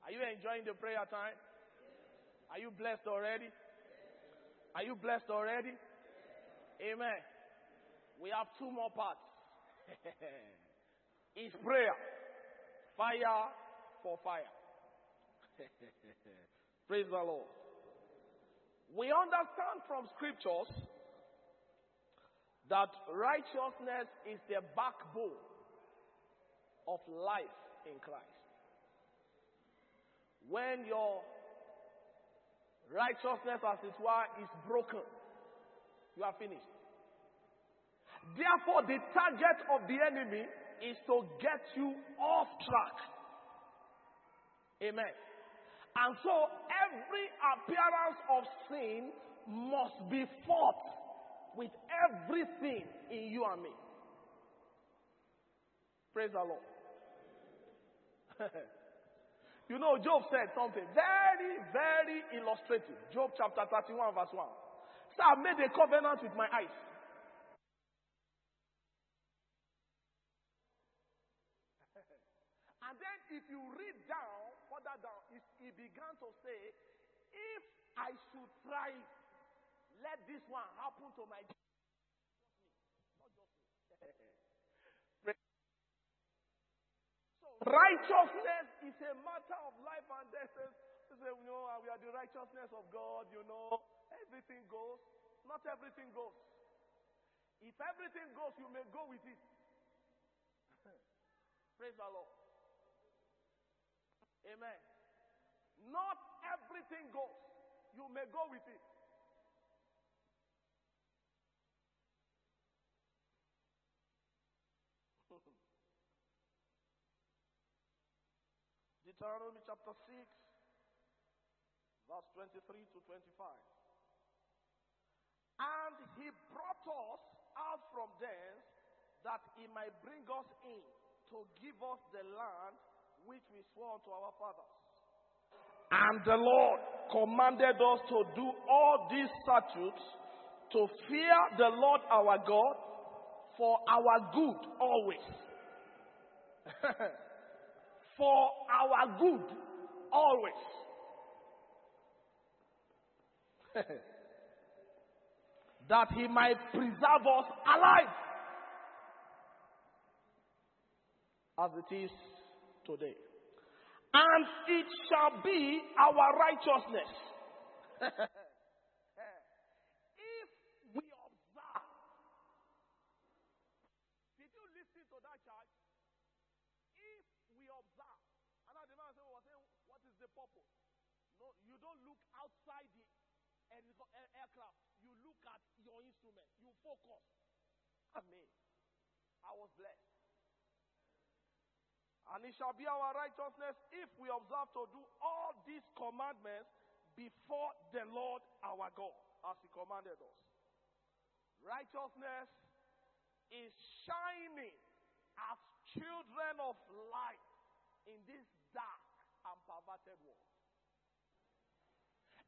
Are you enjoying the prayer time? Are you blessed already? Are you blessed already? Amen. We have two more parts. (laughs) it's prayer. Fire for fire. (laughs) Praise the Lord. We understand from scriptures that righteousness is the backbone of life in Christ. When your righteousness, as it were, is broken, you are finished. Therefore, the target of the enemy is to get you off track. Amen. And so every appearance of sin must be fought with everything in you and me. Praise the Lord. (laughs) you know, Job said something very, very illustrative. Job chapter 31, verse 1. So I made a covenant with my eyes. and then if you read down, further down, he began to say, if I should try let this one happen to my righteousness is a matter of life and death. You say, you know, we are the righteousness of God, you know, everything goes. Not everything goes. If everything goes, you may go with it. (laughs) Praise the Lord. Amen. Not everything goes. You may go with it. Deuteronomy chapter 6, verse 23 to 25. And he brought us out from thence that he might bring us in to give us the land which we swore unto our fathers. And the Lord commanded us to do all these statutes to fear the Lord our God for our good always. (laughs) for our good always. (laughs) that he might preserve us alive as it is today. And it shall be our righteousness. (laughs) if we observe. Did you listen to that charge? If we observe. And now the man said, was saying, what is the purpose? No, you don't look outside the aircraft. You look at your instrument. You focus. I mean, I was blessed. And it shall be our righteousness if we observe to do all these commandments before the Lord our God, as He commanded us. Righteousness is shining as children of light in this dark and perverted world.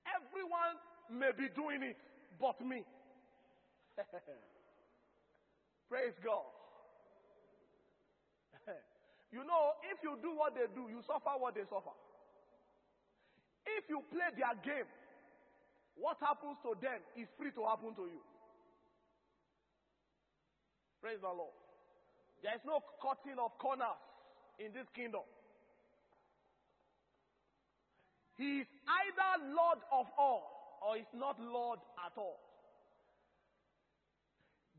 Everyone may be doing it, but me. (laughs) Praise God. (laughs) You know, if you do what they do, you suffer what they suffer. If you play their game, what happens to them is free to happen to you. Praise the Lord. There is no cutting of corners in this kingdom. He is either Lord of all or is not Lord at all.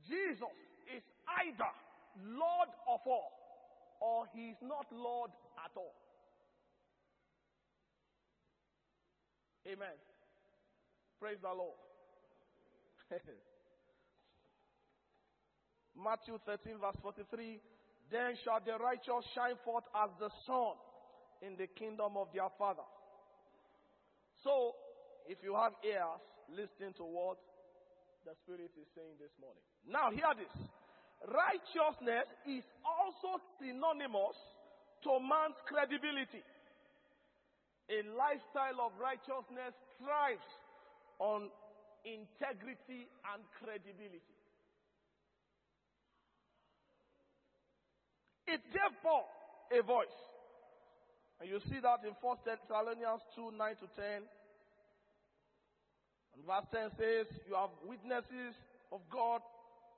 Jesus is either Lord of all or he is not Lord at all. Amen. Praise the Lord. (laughs) Matthew 13, verse 43. Then shall the righteous shine forth as the sun in the kingdom of their Father. So, if you have ears, listen to what the Spirit is saying this morning. Now, hear this. Righteousness is also synonymous to man's credibility. A lifestyle of righteousness thrives on integrity and credibility. It Paul a voice. And you see that in 1 Thessalonians 2 9 to 10. And verse 10 says, You have witnesses of God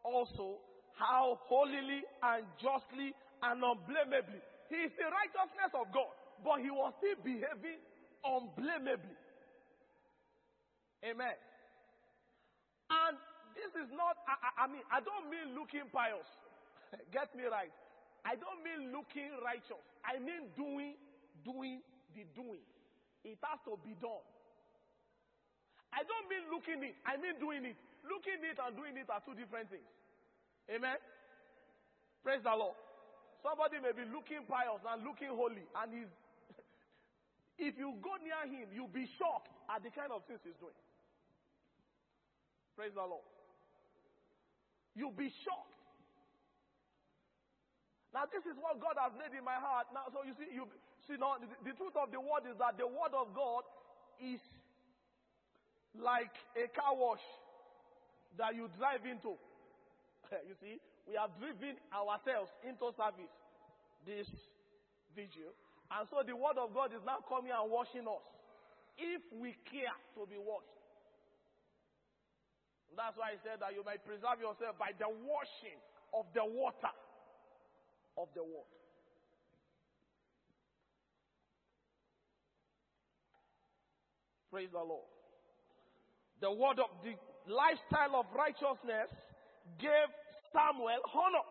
also how holily and justly and unblameably. He is the righteousness of God, but he was still behaving unblameably. Amen. And this is not, I, I mean, I don't mean looking pious. (laughs) Get me right. I don't mean looking righteous. I mean doing, doing the doing. It has to be done. I don't mean looking it. I mean doing it. Looking it and doing it are two different things. Amen. Praise the Lord. Somebody may be looking pious and looking holy, and he's (laughs) if you go near him, you'll be shocked at the kind of things he's doing. Praise the Lord. You'll be shocked. Now, this is what God has laid in my heart. Now, so you see, you see, now the, the truth of the word is that the word of God is like a car wash that you drive into. (laughs) you see, we have driven ourselves into service this vigil. And so the word of God is now coming and washing us. If we care to be washed. That's why I said that you might preserve yourself by the washing of the water of the word. Praise the Lord. The word of the lifestyle of righteousness gave Samuel honor.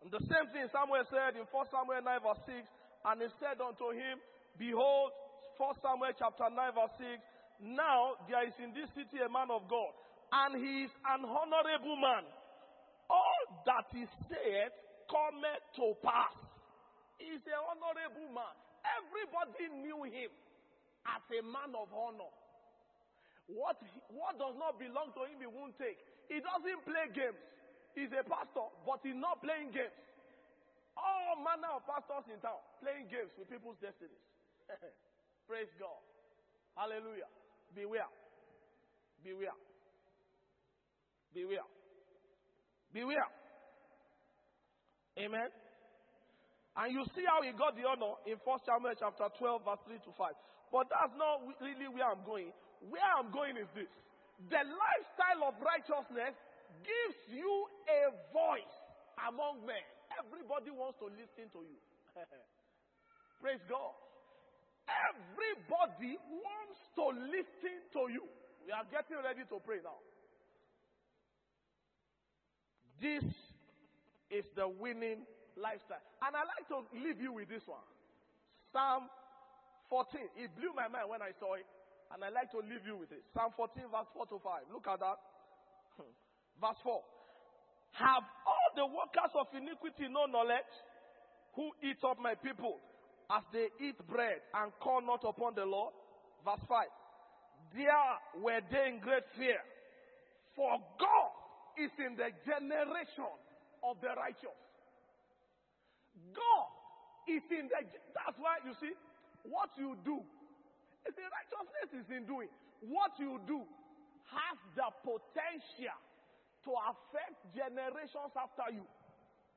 And the same thing Samuel said in 1 Samuel 9 verse 6, and he said unto him, Behold, 1 Samuel chapter 9 verse 6, now there is in this city a man of God, and he is an honorable man. All that he said cometh to pass. He's an honorable man. Everybody knew him as a man of honor. What, what does not belong to him, he won't take. He doesn't play games. He's a pastor, but he's not playing games. All manner of pastors in town playing games with people's destinies. (laughs) Praise God. Hallelujah. Beware. Beware. Beware. Beware. Amen. And you see how he got the honor in 1 Samuel chapter 12, verse 3 to 5. But that's not really where I'm going. Where I'm going is this. The lifestyle of righteousness gives you a voice among men. Everybody wants to listen to you. (laughs) Praise God. Everybody wants to listen to you. We are getting ready to pray now. This is the winning lifestyle. And I like to leave you with this one. Psalm 14. It blew my mind when I saw it. And I like to leave you with it. Psalm 14, verse 4 to 5. Look at that. Hmm. verse 4. Have all the workers of iniquity no knowledge who eat up my people as they eat bread and call not upon the Lord? Verse 5. There were they in great fear. For God is in the generation of the righteous. God is in the. That's why you see, what you do, is the righteousness is in doing. What you do has the potential to affect generations after you.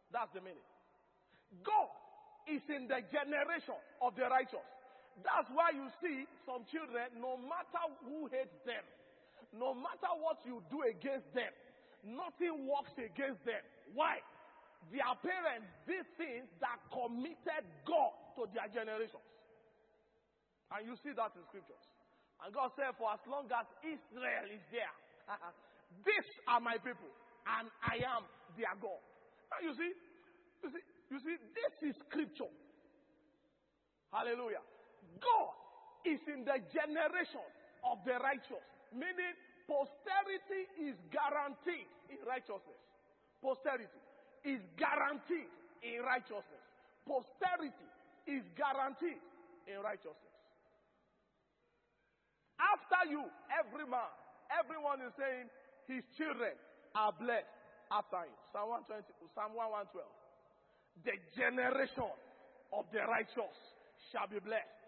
That's the meaning. God is in the generation of the righteous. That's why you see some children, no matter who hates them, no matter what you do against them, nothing works against them. Why? Their parents did things that committed God to their generations. And you see that in scriptures. And God said, For as long as Israel is there, (laughs) these are my people, and I am their God. Now you see, you see, you see, this is scripture. Hallelujah. God is in the generation of the righteous. Meaning, posterity is guaranteed in righteousness. Posterity is guaranteed in righteousness. Posterity is guaranteed in righteousness. After you, every man, everyone is saying his children are blessed after him. Psalm 120, Psalm 112. The generation of the righteous shall be blessed.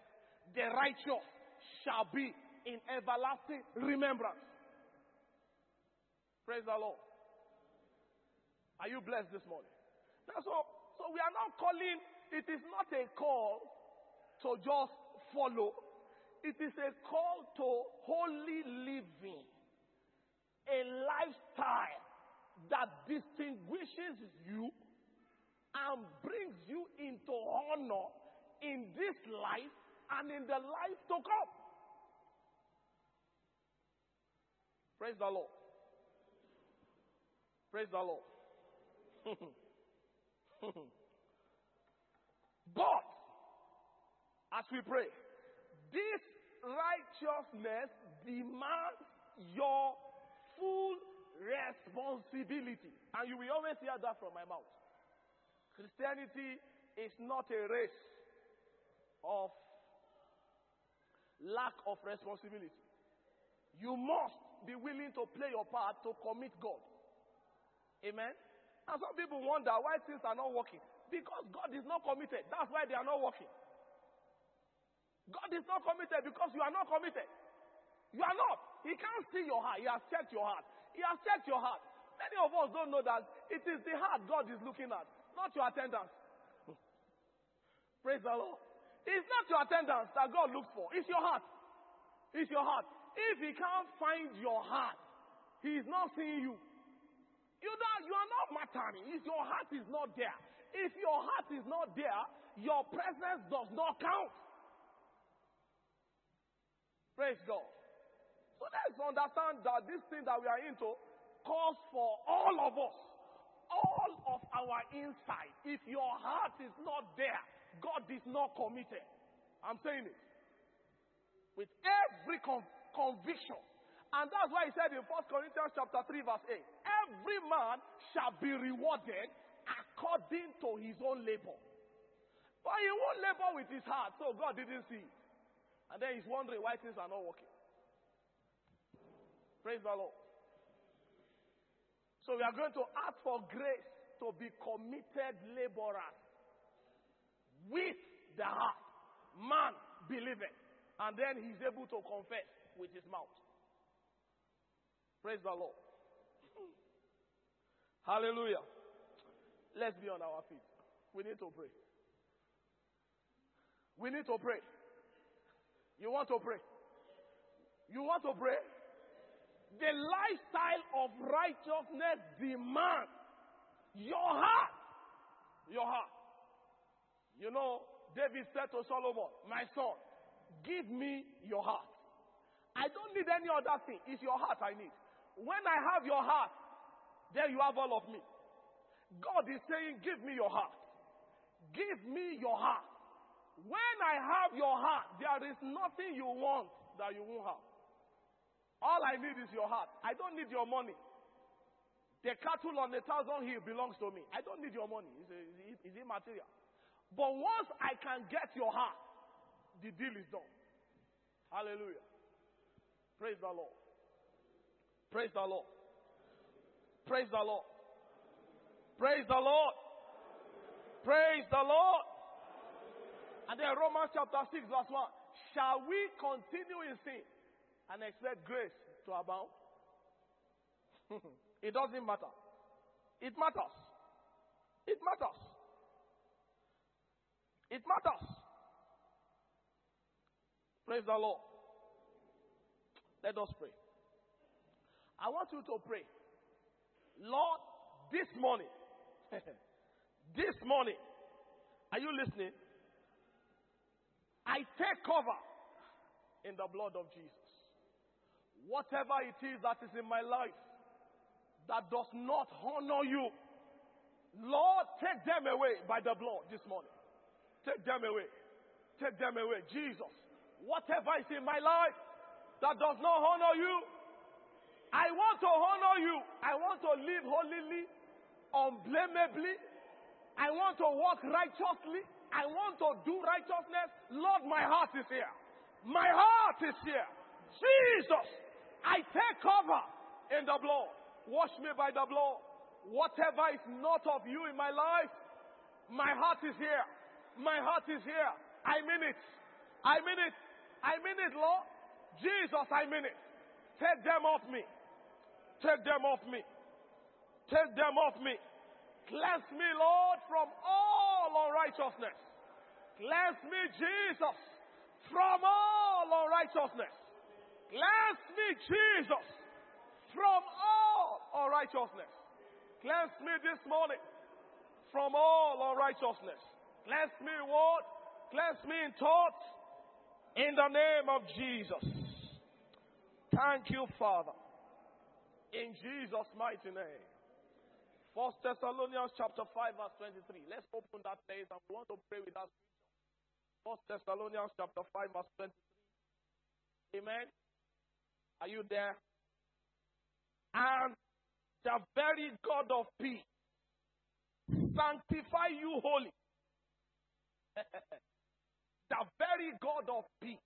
The righteous shall be in everlasting remembrance. Praise the Lord. Are you blessed this morning? Now, so, so we are now calling, it is not a call to just follow, it is a call to holy living, a lifestyle that distinguishes you and brings you into honor in this life and in the life to come. Praise the Lord. Praise the Lord. (laughs) but, as we pray, this righteousness demands your full responsibility. And you will always hear that from my mouth. Christianity is not a race of lack of responsibility. You must be willing to play your part to commit God. Amen. And some people wonder why things are not working. Because God is not committed. That's why they are not working. God is not committed because you are not committed. You are not. He can't see your heart. He has checked your heart. He has checked your heart. Many of us don't know that it is the heart God is looking at, not your attendance. (laughs) Praise the Lord. It's not your attendance that God looks for. It's your heart. It's your heart. If He can't find your heart, He is not seeing you. You, don't, you are not mattering if your heart is not there. If your heart is not there, your presence does not count. Praise God. So let's understand that this thing that we are into calls for all of us, all of our inside. If your heart is not there, God is not committed. I'm saying it. With every con- conviction. And that's why he said in 1 Corinthians chapter 3 verse 8, every man shall be rewarded according to his own labor. But he won't labor with his heart, so God didn't see it. And then he's wondering why things are not working. Praise the Lord. So we are going to ask for grace to be committed laborers with the heart. Man believeth. And then he's able to confess with his mouth. Praise the Lord. Hallelujah. Let's be on our feet. We need to pray. We need to pray. You want to pray? You want to pray? The lifestyle of righteousness demands your heart. Your heart. You know, David said to Solomon, My son, give me your heart. I don't need any other thing. It's your heart I need. When I have your heart, then you have all of me. God is saying, Give me your heart. Give me your heart. When I have your heart, there is nothing you want that you won't have. All I need is your heart. I don't need your money. The cattle on the thousand hill belongs to me. I don't need your money. It's, it's immaterial. But once I can get your heart, the deal is done. Hallelujah. Praise the Lord. Praise the Lord. Praise the Lord. Praise the Lord. Praise the Lord. And then Romans chapter 6, verse 1. Shall we continue in sin and expect grace to abound? (laughs) it doesn't matter. It matters. It matters. It matters. Praise the Lord. Let us pray. I want you to pray. Lord, this morning, (laughs) this morning, are you listening? I take cover in the blood of Jesus. Whatever it is that is in my life that does not honor you, Lord, take them away by the blood this morning. Take them away. Take them away. Jesus, Whatever is in my life that does not honor you, I want to honor you. I want to live holily, unblameably. I want to walk righteously. I want to do righteousness. Lord, my heart is here. My heart is here. Jesus, I take cover in the blood. Wash me by the blood. Whatever is not of you in my life, my heart is here. My heart is here. I mean it. I mean it. I mean it, Lord. Jesus, I mean it. Take them off me. Take them off me. Take them off me. Cleanse me, Lord, from all unrighteousness. Cleanse me, Jesus, from all unrighteousness. Cleanse me, Jesus, from all unrighteousness. Cleanse me this morning from all unrighteousness. Cleanse me what? Cleanse me in thoughts in the name of Jesus. Thank you, Father. In Jesus' mighty name. First Thessalonians chapter 5, verse 23. Let's open that place and we want to pray with us. First Thessalonians chapter 5, verse 23. Amen. Are you there? And the very God of peace sanctify you holy. (laughs) the very God of peace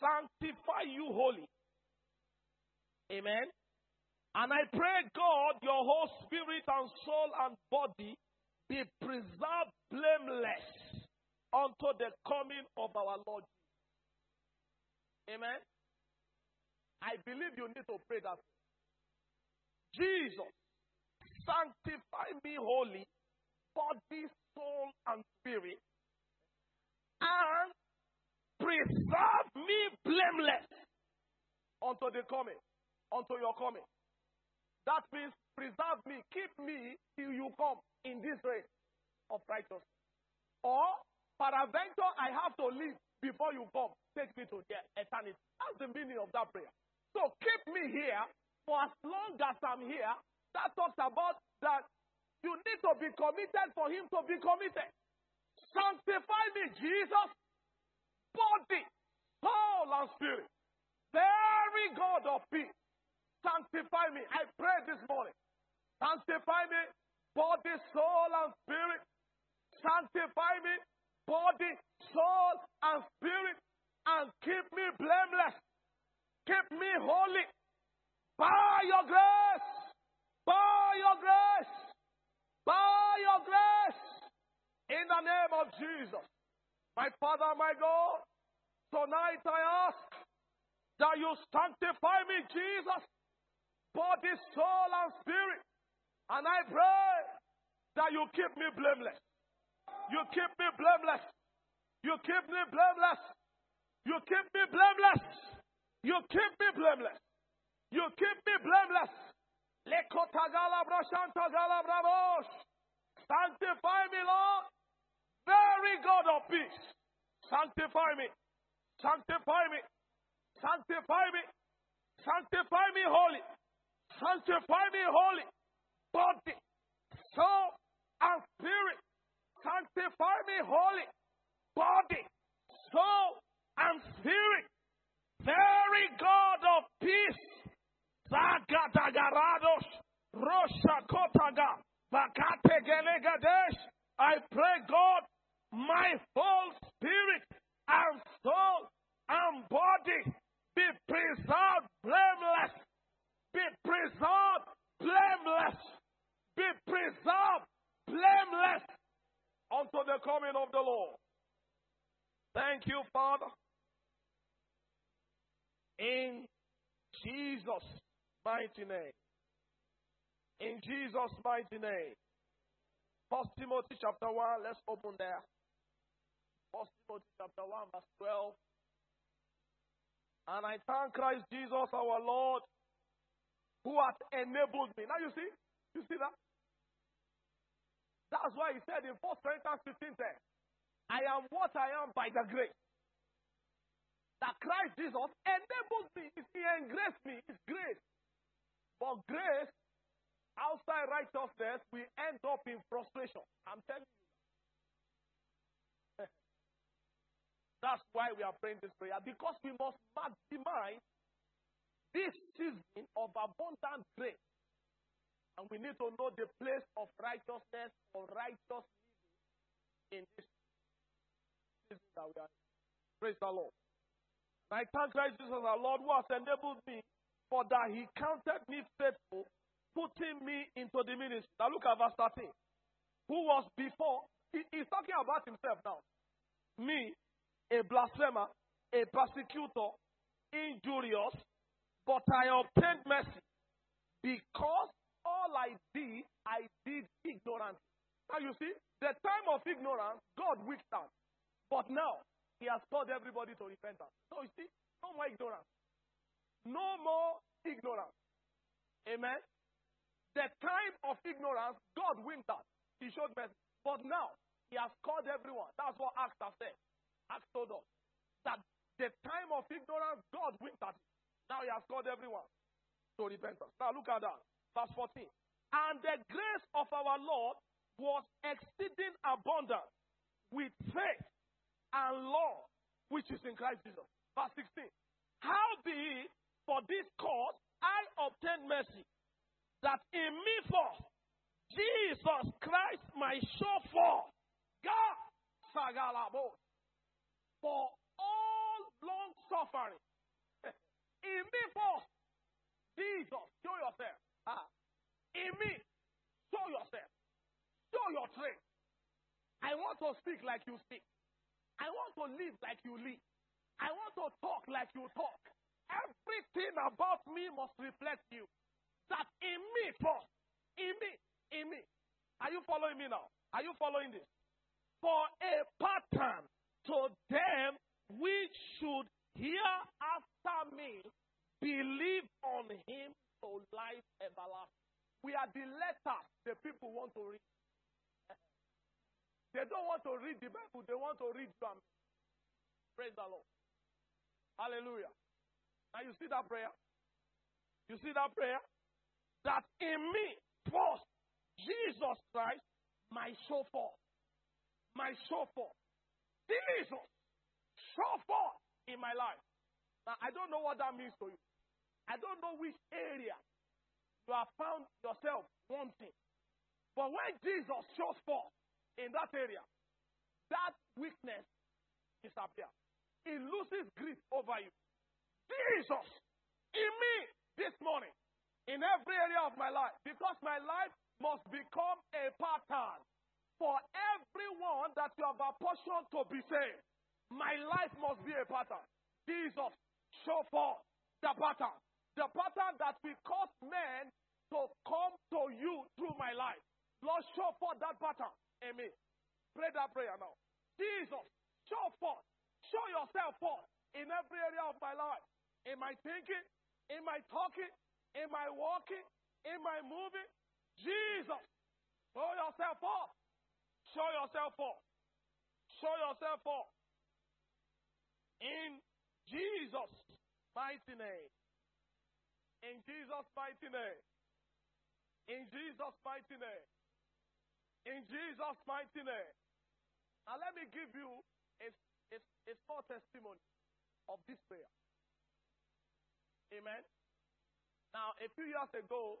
sanctify you holy. Amen. And I pray, God, your whole spirit and soul and body be preserved blameless unto the coming of our Lord. Amen. I believe you need to pray that. Jesus, sanctify me holy, body, soul, and spirit, and preserve me blameless unto the coming, unto your coming. That means preserve me, keep me till you come in this race of righteousness. Or, peradventure, I have to live before you come. Take me to the eternity. That's the meaning of that prayer. So keep me here for as long as I'm here. That talks about that you need to be committed for him to be committed. Sanctify me, Jesus, body, soul, and spirit. Very God of peace. Sanctify me. I pray this morning. Sanctify me, body, soul, and spirit. Sanctify me, body, soul, and spirit. And keep me blameless. Keep me holy. By your grace. By your grace. By your grace. In the name of Jesus. My Father, my God, tonight I ask that you sanctify me, Jesus, body, soul, and spirit. And I pray that you keep me blameless. You keep me blameless. You keep me blameless. You keep me blameless. You keep me blameless. You keep me blameless. Sanctify me, Lord. Very God of peace. Sanctify me. Sanctify me. Sanctify me. Sanctify me holy. Sanctify me holy. Body, soul, and spirit. Sanctify me holy. Body, soul, and spirit. Very God of peace. Zagatagarados. Roshakotaga. Vakategelegadesh. I pray, God, my whole spirit and soul and body be preserved blameless. Be preserved blameless. Be preserved blameless unto the coming of the Lord. Thank you, Father. In Jesus' mighty name. In Jesus' mighty name. First Timothy chapter 1, let's open there. First Timothy chapter 1, verse 12. And I thank Christ Jesus our Lord who has enabled me. Now you see? You see that? That's why he said in 1 Corinthians 15 10, I am what I am by the grace. That Christ Jesus enabled me. He engraced me. It's grace. But grace outside righteousness, we end up in frustration. I'm telling you. (laughs) That's why we are praying this prayer because we must maximize this season of abundant grace. And we need to know the place of righteousness or righteous living in this season that we are in. Praise the Lord. And I thank Christ Jesus our Lord who has enabled me for that he counted me faithful, putting me into the ministry. Now look at verse 13. Who was before, he, he's talking about himself now. Me, a blasphemer, a persecutor, injurious, but I obtained mercy because all I did, I did ignorantly. Now you see, the time of ignorance, God wicked out. But now, He has called everybody to repentance. So you see, no more ignorance. No more ignorance. Amen. The time of ignorance, God winked out. He showed mercy. But now, He has called everyone. That's what Acts has said. Acts told us that the time of ignorance, God winked at. Now He has called everyone to repentance. Now look at that. Verse 14. And the grace of our Lord was exceeding abundant with faith and love which is in Christ Jesus. Verse 16. How be it for this cause I obtained mercy, that in me first Jesus Christ show forth God Sagalabo for all long suffering. In me first, Jesus, show yourself. Ah. In me, show yourself. Show your strength. I want to speak like you speak. I want to live like you live. I want to talk like you talk. Everything about me must reflect you. That in me first, in me, in me. Are you following me now? Are you following this? For a pattern to them which should hear after me believe on him to life everlasting. We are the letter the people want to read. They don't want to read the Bible, they want to read them. Praise the Lord. Hallelujah. Now you see that prayer? You see that prayer? That in me, first, Jesus Christ, my forth. My forth. Jesus, forth in my life. Now, I don't know what that means to you. I don't know which area you have found yourself wanting. But when Jesus shows forth in that area, that weakness disappears. It loses grip over you. Jesus, in me this morning, in every area of my life, because my life must become a pattern for everyone that you have apportioned to be saved. My life must be a pattern. Jesus, show forth the pattern. The pattern that will cause men to come to you through my life. Lord, show forth that pattern. Amen. Pray that prayer now. Jesus, show forth. Show yourself forth in every area of my life. In my thinking, in my talking, in my walking, in my moving. Jesus, show yourself forth. Show yourself forth. Show yourself forth. In Jesus' mighty name. In Jesus' mighty name. In Jesus' mighty name. In Jesus' mighty name. Now let me give you a, a, a small testimony of this prayer. Amen. Now, a few years ago,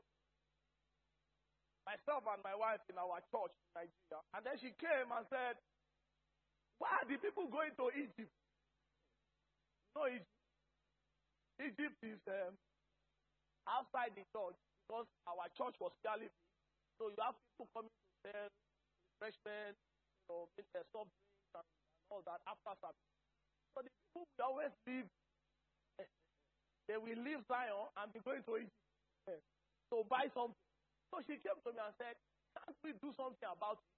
myself and my wife in our church in Nigeria, and then she came and said, Why are the people going to Egypt? No, Egypt. Egypt is um, outside the church because our church was fairly big. So you have people coming to sell refreshment, you know, uh, soft drinks and, and all that after service. So the people will always leave. they will leave Zion and be going to Egypt to buy something. So she came to me and said, Can't we do something about it?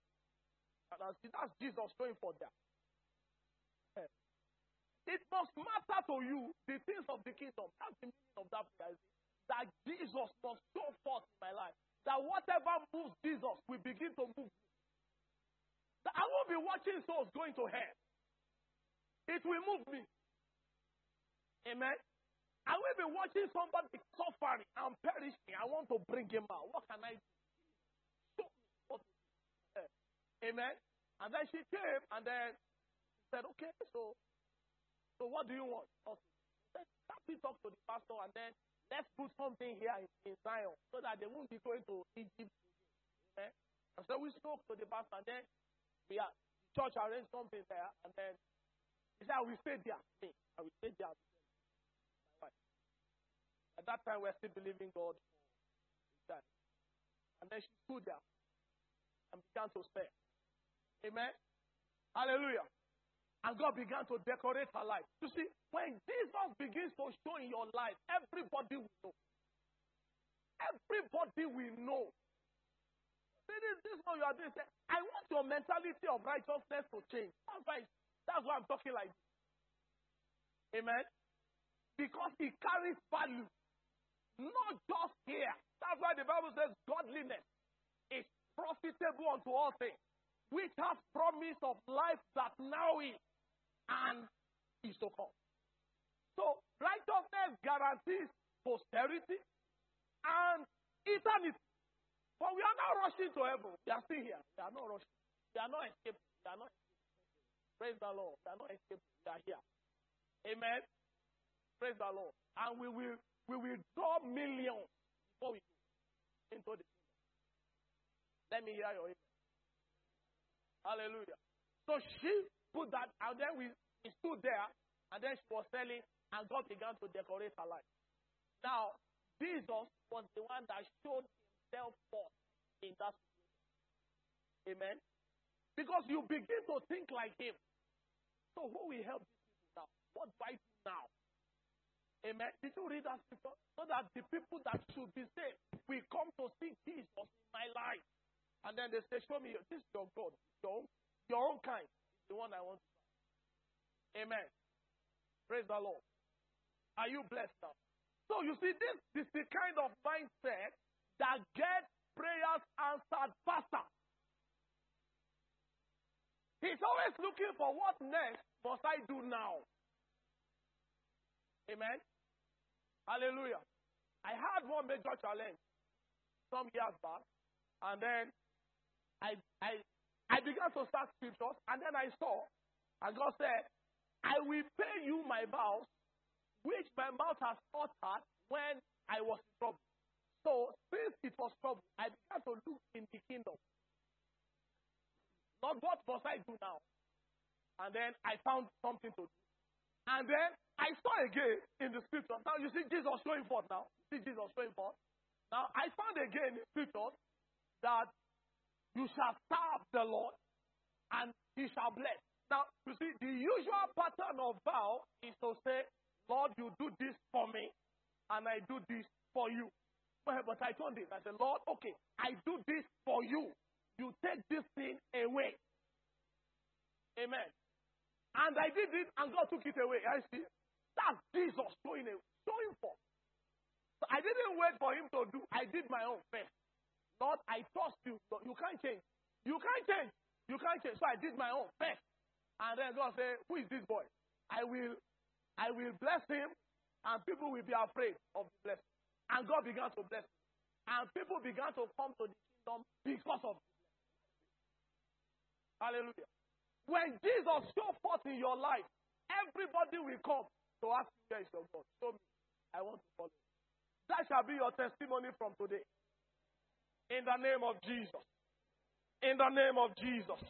And I said, That's Jesus going for that. It must matter to you the things of the kingdom. That's the meaning of that prayer that Jesus must show forth in my life. That whatever moves Jesus will begin to move. That I won't be watching souls going to hell. It will move me. Amen. I will be watching somebody suffering and perishing. I want to bring him out. What can I do? Show me. Amen. And then she came and then said, Okay, so So what do you want? Let me talk to the pastor and then let's put something here in, in Zion so that they won't be going to Egypt. Okay? Eh? And so we spoke to the pastor and then we are, the church arranged something there and then he said, ah, I will stay there. I ah, will stay there. At that time, we are still believing God. And then she stood there and began to say, Amen. Hallelujah. And God began to decorate her life. You see, when Jesus begins to show in your life, everybody will know. Everybody will know. This, this is what you are doing. I want your mentality of righteousness to change. That's why, that's why I'm talking like this. Amen. Because it carries value. Not just here. That's why the Bible says godliness is profitable unto all things, which has promise of life that now is and is to come. So righteousness guarantees posterity and eternity. But we are not rushing to heaven. We are still here. We are not rushing. We are not escaping. We are not escaping. Praise the Lord. We are not escaping. We are here. Amen. Praise the Lord. And we will we will draw millions before we go into the kingdom. Let me hear your amen. Hallelujah. So she put that, and then we, we stood there, and then she was selling, and God began to decorate her life. Now, Jesus was the one that showed himself forth in that situation. Amen. Because you begin to think like him. So who will help these people now? What do I do now? Amen. Did you read that scripture? So that the people that should be saved will come to see Jesus in my life. And then they say, Show me, this is your God, your own, your own kind the one I want. Amen. Praise the Lord. Are you blessed now? So you see, this is the kind of mindset that gets prayers answered faster. He's always looking for what next must I do now. Amen. Hallelujah. I had one major challenge some years back, and then I I I began to start scriptures, and then I saw, and God said, I will pay you my vows, which my mouth has uttered when I was in trouble. So since it was trouble, I began to look in the kingdom. Not what must I do now? And then I found something to do. And then I saw again in the scriptures. Now you see Jesus showing forth now. You See Jesus showing forth. Now I found again in scriptures that you shall serve the Lord and he shall bless. Now you see the usual pattern of vow is to say, Lord, you do this for me and I do this for you. But I told him, I said, Lord, okay, I do this for you. You take this thing away. Amen. And I did it, and God took it away. I see. That's Jesus showing showing for. So I didn't wait for him to do. I did my own first. Lord, I trust you. You can't change. You can't change. You can't change. So I did my own first. And then God said, Who is this boy? I will I will bless him, and people will be afraid of the blessing. And God began to bless him. And people began to come to the kingdom because of the Hallelujah. When Jesus show forth in your life, everybody will come to ask you, where is your God? Show me. I want to follow. That shall be your testimony from today. In the name of Jesus. In the name of Jesus.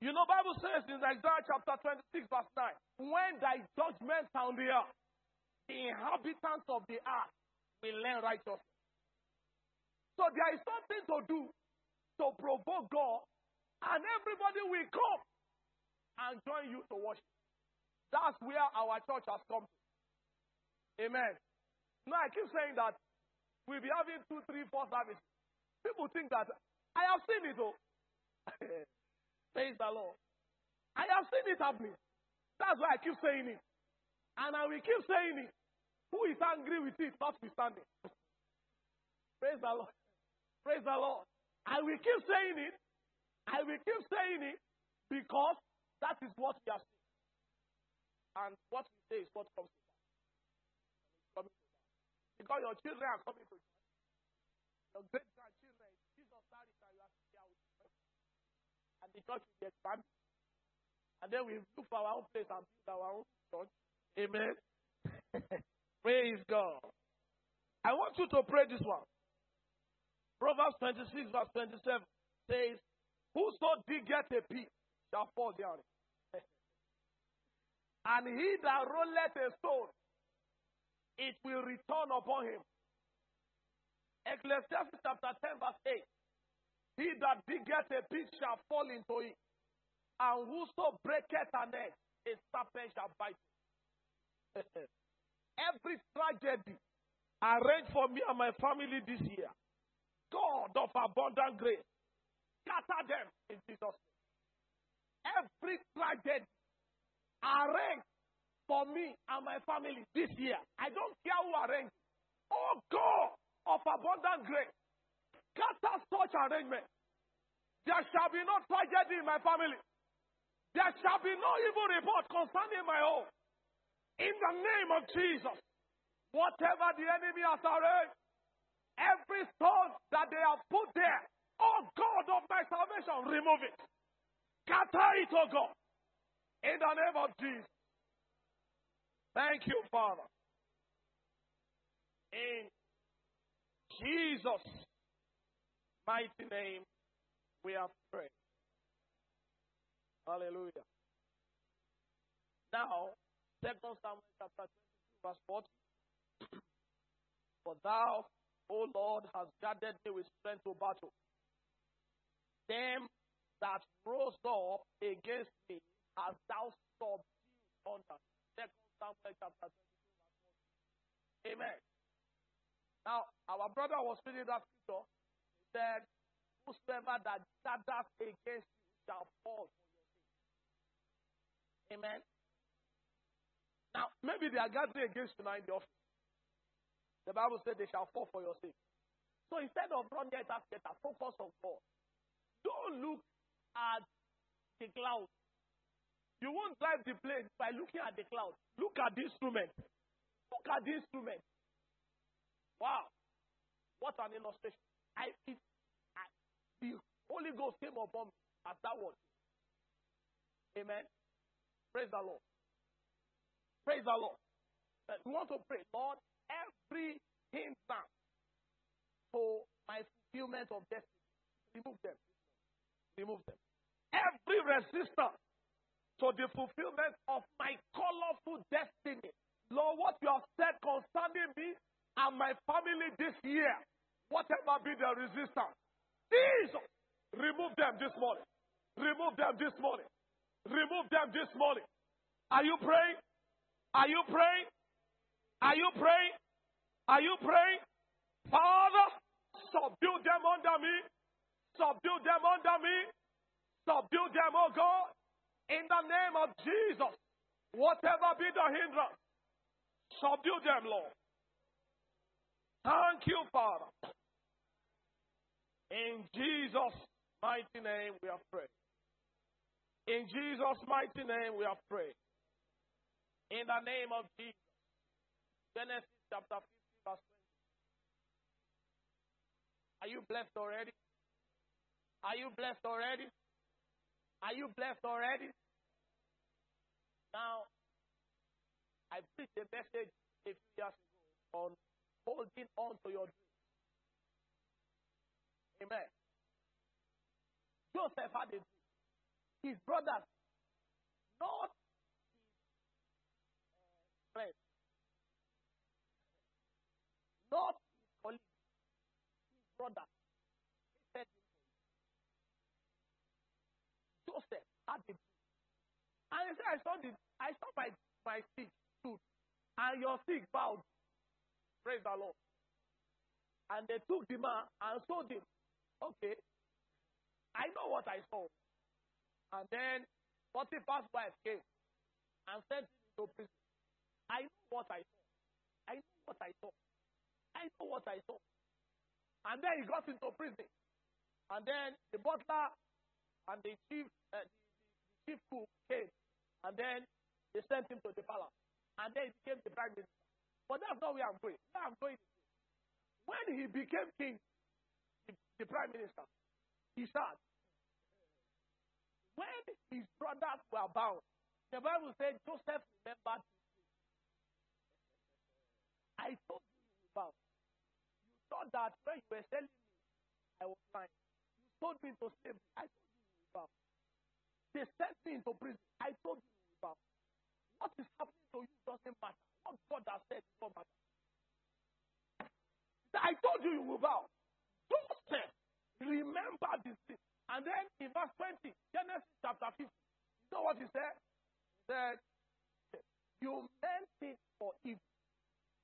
You know, Bible says in Isaiah chapter 26, verse 9, when thy judgments on the earth, the inhabitants of the earth will learn righteousness. So there is something to do to provoke God, and everybody will come and join you to worship. That's where our church has come to. Amen. Now I keep saying that we'll be having two, three, four services. People think that I have seen it though. Oh. (laughs) Praise the Lord. I have seen it happening. That's why I keep saying it. And I will keep saying it. Who is angry with it, notwithstanding? Praise the Lord. Praise the Lord. I will keep saying it. I will keep saying it because that is what we are seeing. And what we say is what comes to pass. Because your children are coming to you. Your great grandchildren, Jesus married and the church will be expanded. And then we look for our own place and build our own church. Amen. (laughs) Praise God. I want you to pray this one. Proverbs 26, verse 27 says, Whoso diggeth a pit shall fall down. (laughs) and he that rolleth a stone, it will return upon him. Ecclesiastes chapter 10, verse 8. He that diggeth a pit shall fall into it, and whoso breaketh an egg, a serpent shall bite. (laughs) Every tragedy arranged for me and my family this year God of abundant grace, scatter them in Jesus' name. Every tragedy arranged for me and my family this year, I don't care who arranged. Oh God of abundant grace, scatter such arrangement. There shall be no tragedy in my family. There shall be no evil report concerning my home. In the name of Jesus, whatever the enemy has arranged, Every stone that they have put there, oh God of my salvation, remove it. Scatter it, oh God. In the name of Jesus. Thank you, Father. In Jesus' mighty name, we have prayed. Hallelujah. Now, Second Samuel chapter 22, verse 40. (clears throat) For thou O Lord, has gathered me with strength to battle. Them that rose up against me has thou subdued under. Second Samuel chapter 22, verse 40. Amen. Now, our brother was reading that scripture. Said, Whosoever that gathers against you shall fall for your sake. Amen. Now, maybe they are gathering against you now in the office. The Bible said they shall fall for your sake. So instead of running after focus on God. Don't look at the cloud. You won't drive the plane by looking at the cloud. Look at the instrument. Look at the instrument. Wow. What an illustration. I, I, the Holy Ghost came upon me as that word. Amen. Praise the Lord. Praise the Lord. Uh, we want to pray, Lord, every hindrance to my fulfillment of destiny. Remove them. Remove them. Every resistance to the fulfillment of my colorful destiny. Lord, what you have said concerning me and my family this year, whatever be the resistance, Jesus, remove them this morning. Remove them this morning. Remove them this morning. Are you praying? Are you praying? Are you praying? Are you praying? Father, subdue them under me. Subdue them under me. Subdue them, oh God. In the name of Jesus. Whatever be the hindrance, subdue them, Lord. Thank you, Father. In Jesus' mighty name we have prayed. In Jesus' mighty name we have prayed. In the name of Jesus. Genesis chapter 50, verse 20. Are you blessed already? Are you blessed already? Are you blessed already? Now, I preached a message a few years ago on holding on to your dream. Amen. Joseph had a dream. His brothers, not his uh, friends, not his colleague, his brother. He said Joseph had a dream. And he said, I saw the I saw my, my stick stood, and your stick bowed. Praise the Lord. And they took the man and sold him. Okay. I know what I saw. And then Potiphar's wife came and sent him to prison. I know what I saw. I know what I saw. I know what I saw. And then he got into prison. And then the butler and the chief, uh, the, the chief cook came. And then they sent him to the palace. And then he became the prime minister. But that's not where I'm going. Where I'm going when he became king, the, prime minister, he said, when his brothers were bound. The Bible said Joseph remembered. I told you you bound. You thought that when you were selling me, I was lying. You sold me into slavery. I told you you bound. They sent me into prison. I told you you bound. What is happening to you doesn't matter. What God has said doesn't matter. I told you you will bow. Remember this thing. And then in verse 20, Genesis chapter 50, you know what he said? He said, You meant it for evil,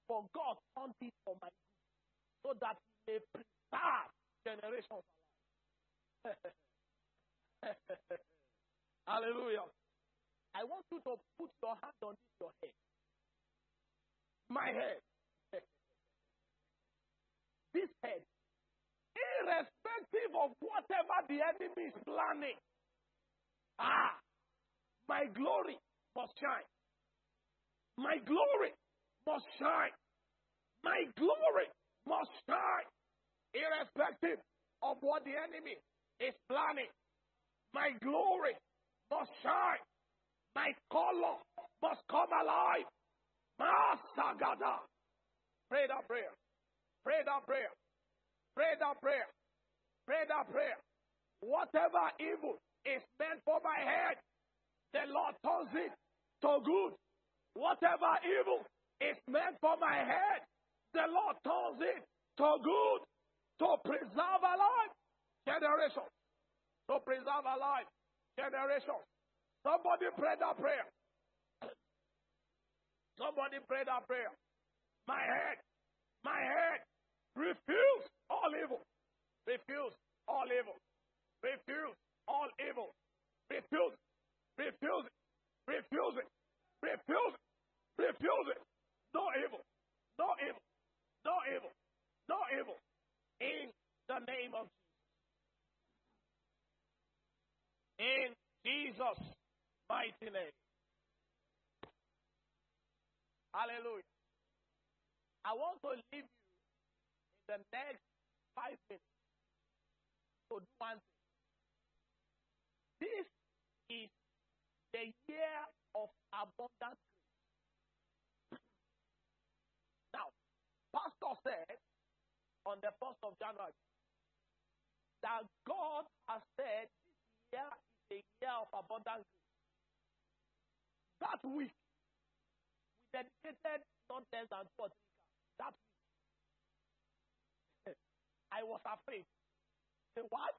for God turned it for my good, so that he may preserve generations alive. (laughs) Hallelujah. I want you to put your hand on this, your head. My head. (laughs) this head. Irrespective of whatever the enemy is planning. Ah, my glory must shine. My glory must shine. My glory must shine. Irrespective of what the enemy is planning. My glory must shine. My color must come alive. Masagada. Pray that prayer. Pray that prayer. Pray that prayer. Pray that prayer. Whatever evil is meant for my head, the Lord turns it to good. Whatever evil is meant for my head, the Lord turns it to good. To preserve alive generation. To preserve alive generation. Somebody pray that prayer. (coughs) Somebody pray that prayer. My head, my head, refuse all evil. Refuse all evil. Refuse all evil. Refuse. Refuse it. Refuse it. Refuse it. Refuse it. No evil. No evil. No evil. No evil. In the name of Jesus. In Jesus' mighty name. Hallelujah. I want to leave you in the next five minutes to do one thing. This is the year of abundant grace. Now, Pastor said on the 1st of January that God has said this year is a year of abundant grace. That week, we dedicated not less than two or three cars. That week. (laughs) I was afraid. Say, what?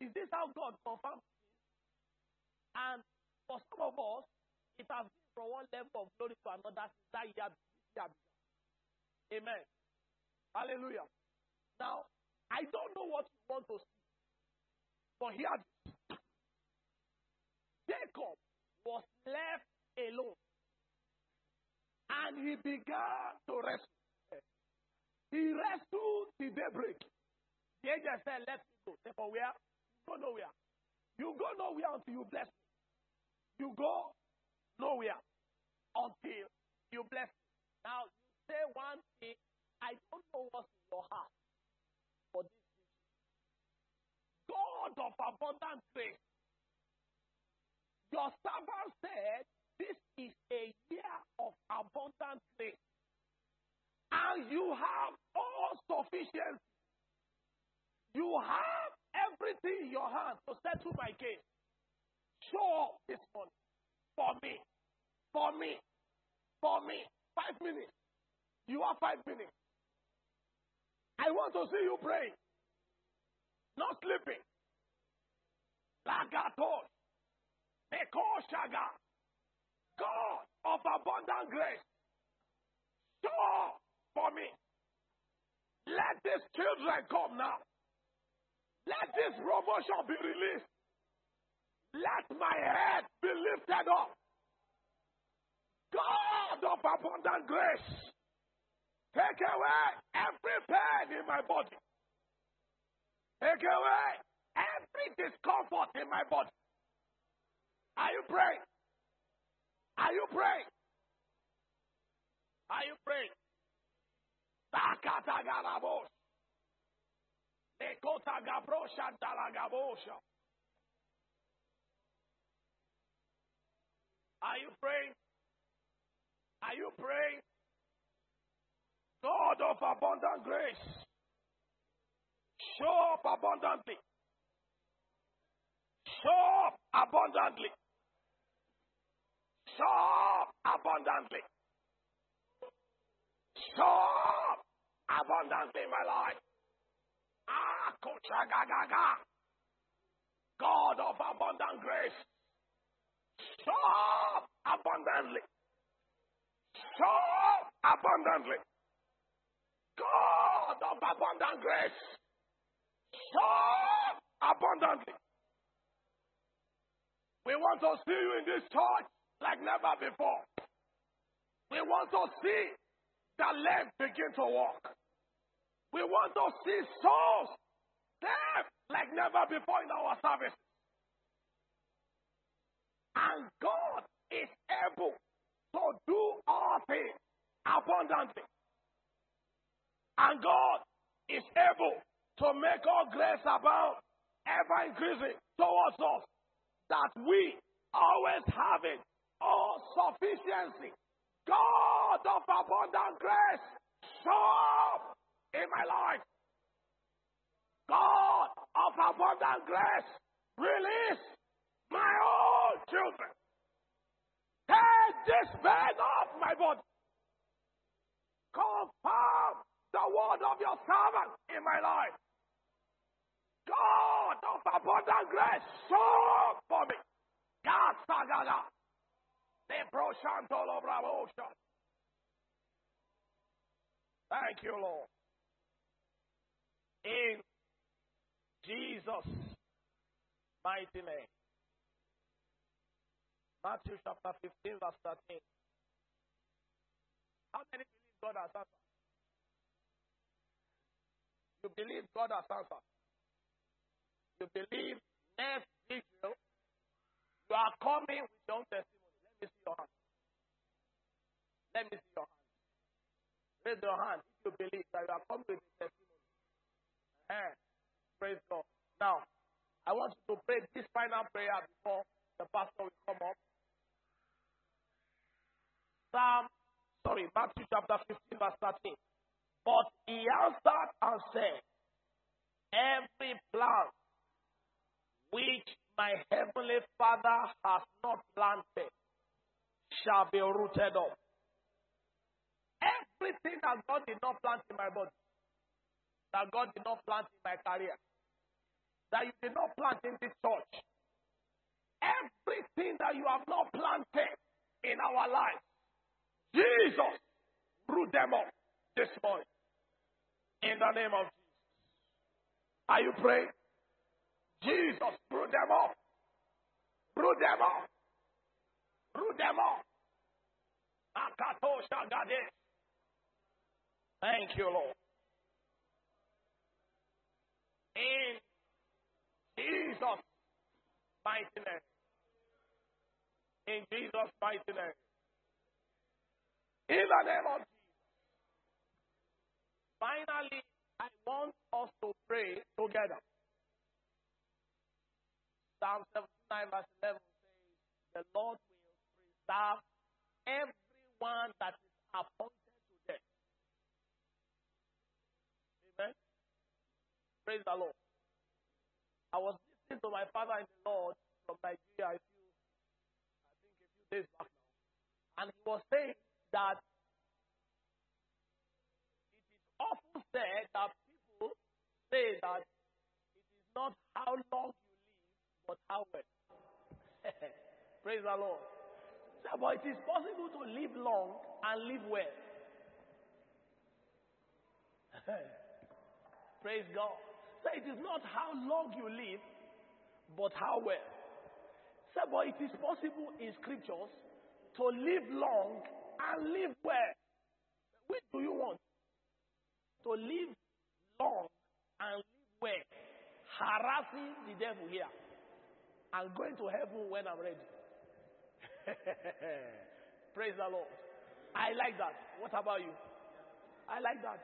Is this how God confirms? And for some of us, it has been from one level of glory to another since that year. Amen. Hallelujah. Now, I don't know what you want to see, but here Jacob was left alone. And he began to wrestle. He wrestled till daybreak. The angel said, Let me go. Say, For where? Go nowhere. You go nowhere until you bless me. You go nowhere until you bless me. Now, you say one thing, I don't know what's in your heart for this vision. God of abundant grace, your servant said, This is a year of abundant grace. And you have all sufficiency. You have everything in your hand to settle my case. Show up this morning for me. For me. For me. Five minutes. You have five minutes. I want to see you praying. Not sleeping. Lagatos. Nekoshaga. God of abundant grace. Show for me. Let these children come now. Let this promotion be released. Let my head be lifted up. God of abundant grace, take away every pain in my body. Take away every discomfort in my body. Are you praying? Are you praying? Are you praying? Nekota gabrosha dalagabosha. Are you praying? Are you praying? God of abundant grace, show up abundantly. Show up abundantly. Show up abundantly. Show up abundantly in my life. Ah. God of abundant grace. Up abundantly. Up abundantly. God of abundant grace. Show abundantly. We want to see you in this church like never before. We want to see the lamp begin to walk. We want to see souls saved like never before in our service. And God is able to do all things abundantly. And God is able to make all grace abound, ever increasing towards us, that we always having all sufficiency. God of abundant grace, show up in my life. God of abundant grace, release my own children. Take this burden off my body. Confirm the word of your servant in my life. God of abundant grace, show for me. God, Sagada. Thank you, Lord. In Jesus' mighty name. Matthew chapter 15, verse 13. How many believe God has answered? You believe God has answered. You believe next Israel, you are coming with your own testimony. Let me see your hand. Let me see your hand. Raise your hand if you believe that you are coming with a testimony. Praise God. Now, I want you to pray this final prayer before the pastor will come up. Psalm, sorry, Matthew chapter 15, verse 13. But he answered and said, Every plant which my heavenly Father has not planted shall be rooted up. Everything that God did not plant in my body, that God did not plant in my career, that you did not plant in this church, everything that you have not planted in our life, Jesus root them up this morning. In the name of Jesus. Are you praying? Jesus, root them up. Root them up. Root them up. Thank you, Lord. In Jesus' mighty name. In Jesus' mighty name. In the name of Jesus. Finally, I want us to pray together. Psalm 79, verse 11 says, The Lord will preserve everyone that is appointed to death. Amen. Praise the Lord. I was listening to my father in the Lord from Nigeria a few, I think a few days back now. And he was saying that it is often said that people say that it is not how long you live, but how well. (laughs) Praise the Lord. But it is possible to live long and live well. (laughs) Praise God. It is not how long you live, but how well. So, but it is possible in scriptures to live long and live well. Which do you want? To live long and live well, harassing the devil here, and going to heaven when I'm ready. (laughs) Praise the Lord. I like that. What about you? I like that.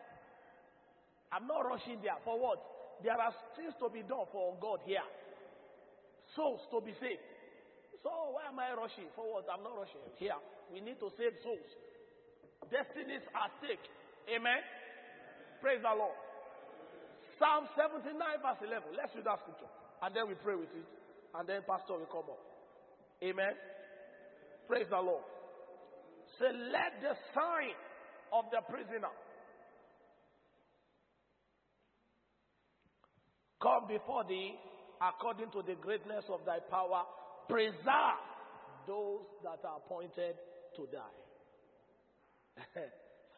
I'm not rushing there. For what? There are things to be done for God here. Souls to be saved. So why am I rushing forward? I'm not rushing. Here, we need to save souls. Destinies are stake. Amen. Praise the Lord. Psalm 79, verse 11. Let's read that scripture. And then we pray with it. And then Pastor will come up. Amen. Praise the Lord. Say, let the sign of the prisoner come before thee according to the greatness of thy power. Preserve those that are appointed to die. (laughs)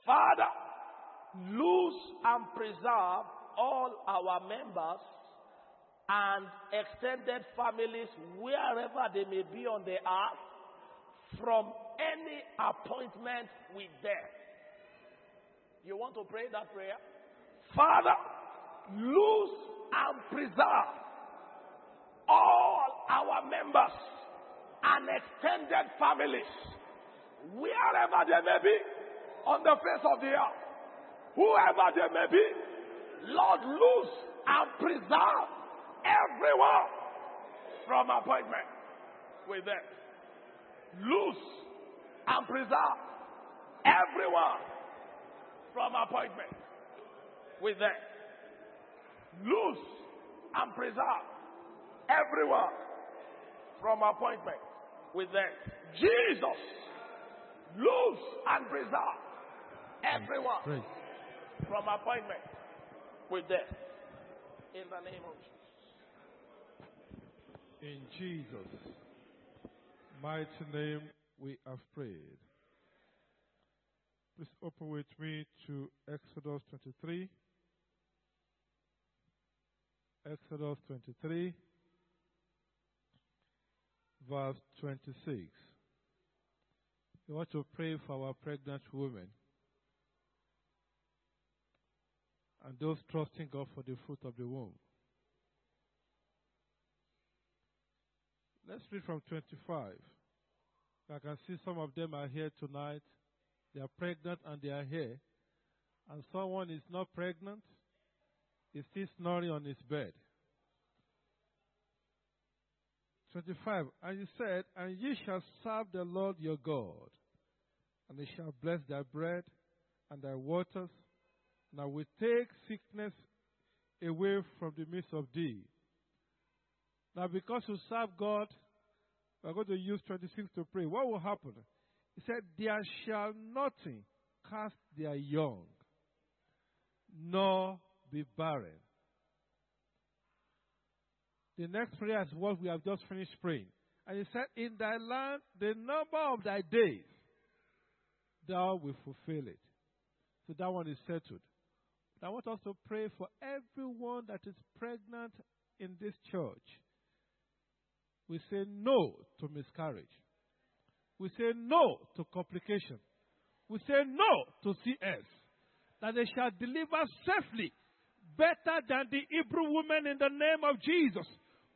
Father, loose and preserve all our members and extended families wherever they may be on the earth from any appointment with them. You want to pray that prayer? Father, loose and preserve all our members and extended families wherever they may be on the face of the earth. Whoever they may be, Lord, loose and preserve everyone from appointment with them. Loose and preserve everyone from appointment with them. Loose and preserve everyone from appointment with them. Jesus, loose and preserve everyone Praise. from appointment with them. In the name of Jesus. In Jesus' mighty name, we have prayed. Please open with me to Exodus 23. Exodus 23, verse 26. We want to pray for our pregnant women and those trusting God for the fruit of the womb. Let's read from 25. I can see some of them are here tonight. They are pregnant and they are here. And someone is not pregnant, is still snoring on his bed. 25. And he said, And ye shall serve the Lord your God, and he shall bless thy bread and thy waters, and I will take sickness away from the midst of thee. Now, because you serve God, we're going to use 26 to pray. What will happen? He said, There shall nothing cast their young, nor be barren. The next prayer is what we have just finished praying. And he said, In thy land, the number of thy days, thou will fulfill it. So that one is settled. But I want us to pray for everyone that is pregnant in this church. We say no to miscarriage. We say no to complication. We say no to CS. That they shall deliver safely, better than the Hebrew woman in the name of Jesus.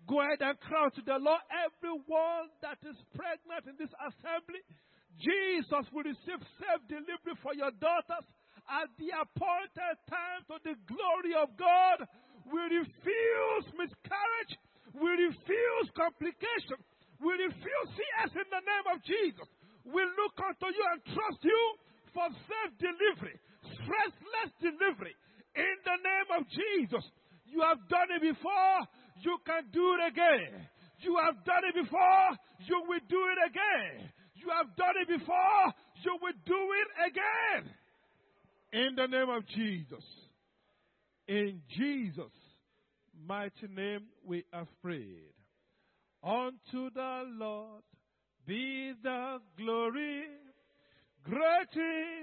Go ahead and cry to the Lord. Everyone that is pregnant in this assembly, Jesus will receive safe delivery for your daughters at the appointed time to the glory of God. We refuse miscarriage. We refuse complication. We refuse CS in the name of Jesus. We look unto you and trust you for safe delivery, stressless delivery. In the name of Jesus. You have done it before. You can do it again. You have done it before. You will do it again. You have done it before. You will do it again. In the name of Jesus. In Jesus' mighty name we have prayed. Unto the Lord be the glory. Great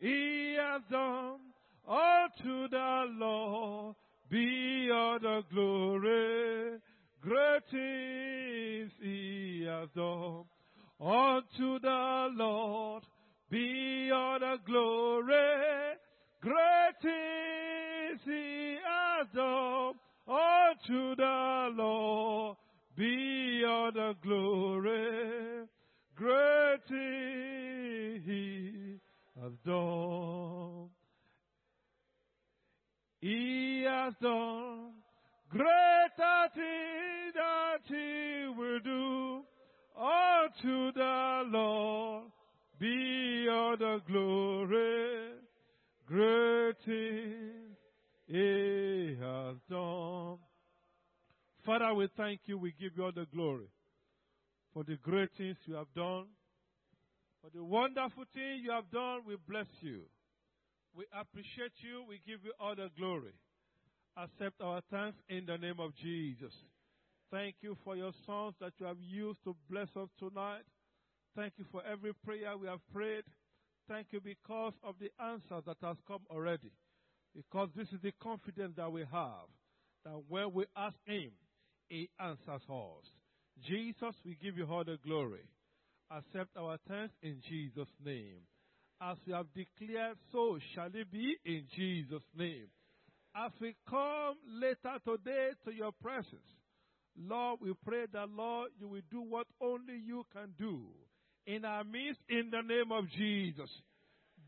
he has done. Unto the Lord be all the glory. Great things he has done. Unto the Lord be all the glory. Great things he has done. Unto the Lord be all the glory. Great things he has done. He has done greater things that he will do. to the Lord be all the glory, great things He has done. Father, we thank you. We give you all the glory for the great things you have done. For the wonderful thing you have done, we bless you. We appreciate you. We give you all the glory. Accept our thanks in the name of Jesus. Thank you for your songs that you have used to bless us tonight. Thank you for every prayer we have prayed. Thank you because of the answer that has come already. Because this is the confidence that we have that when we ask Him, He answers us. Jesus, we give you all the glory. Accept our thanks in Jesus' name. As we have declared, so shall it be in Jesus' name. As we come later today to your presence, Lord, we pray that, Lord, you will do what only you can do in our midst in the name of Jesus.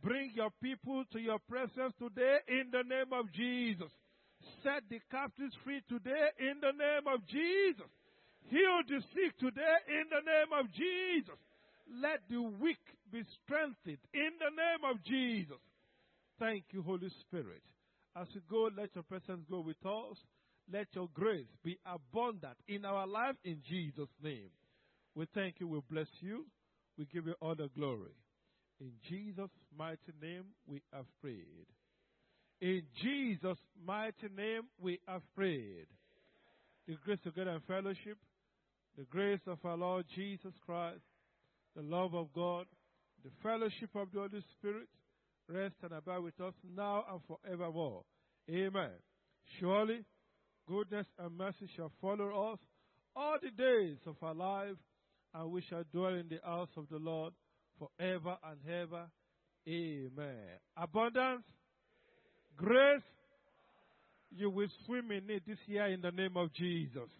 Bring your people to your presence today in the name of Jesus. Set the captives free today in the name of Jesus. Heal the sick today in the name of Jesus. Let the weak be strengthened in the name of Jesus. Thank you, Holy Spirit. As we go, let your presence go with us. Let your grace be abundant in our life in Jesus' name. We thank you. We bless you. We give you all the glory. In Jesus' mighty name, we have prayed. In Jesus' mighty name, we have prayed. The grace of God and fellowship, the grace of our Lord Jesus Christ, the love of God, the fellowship of the Holy Spirit, rest and abide with us now and forevermore. Amen. Surely, goodness and mercy shall follow us all the days of our life, and we shall dwell in the house of the Lord forever and ever. Amen. Abundance, grace, you will swim in it this year in the name of Jesus.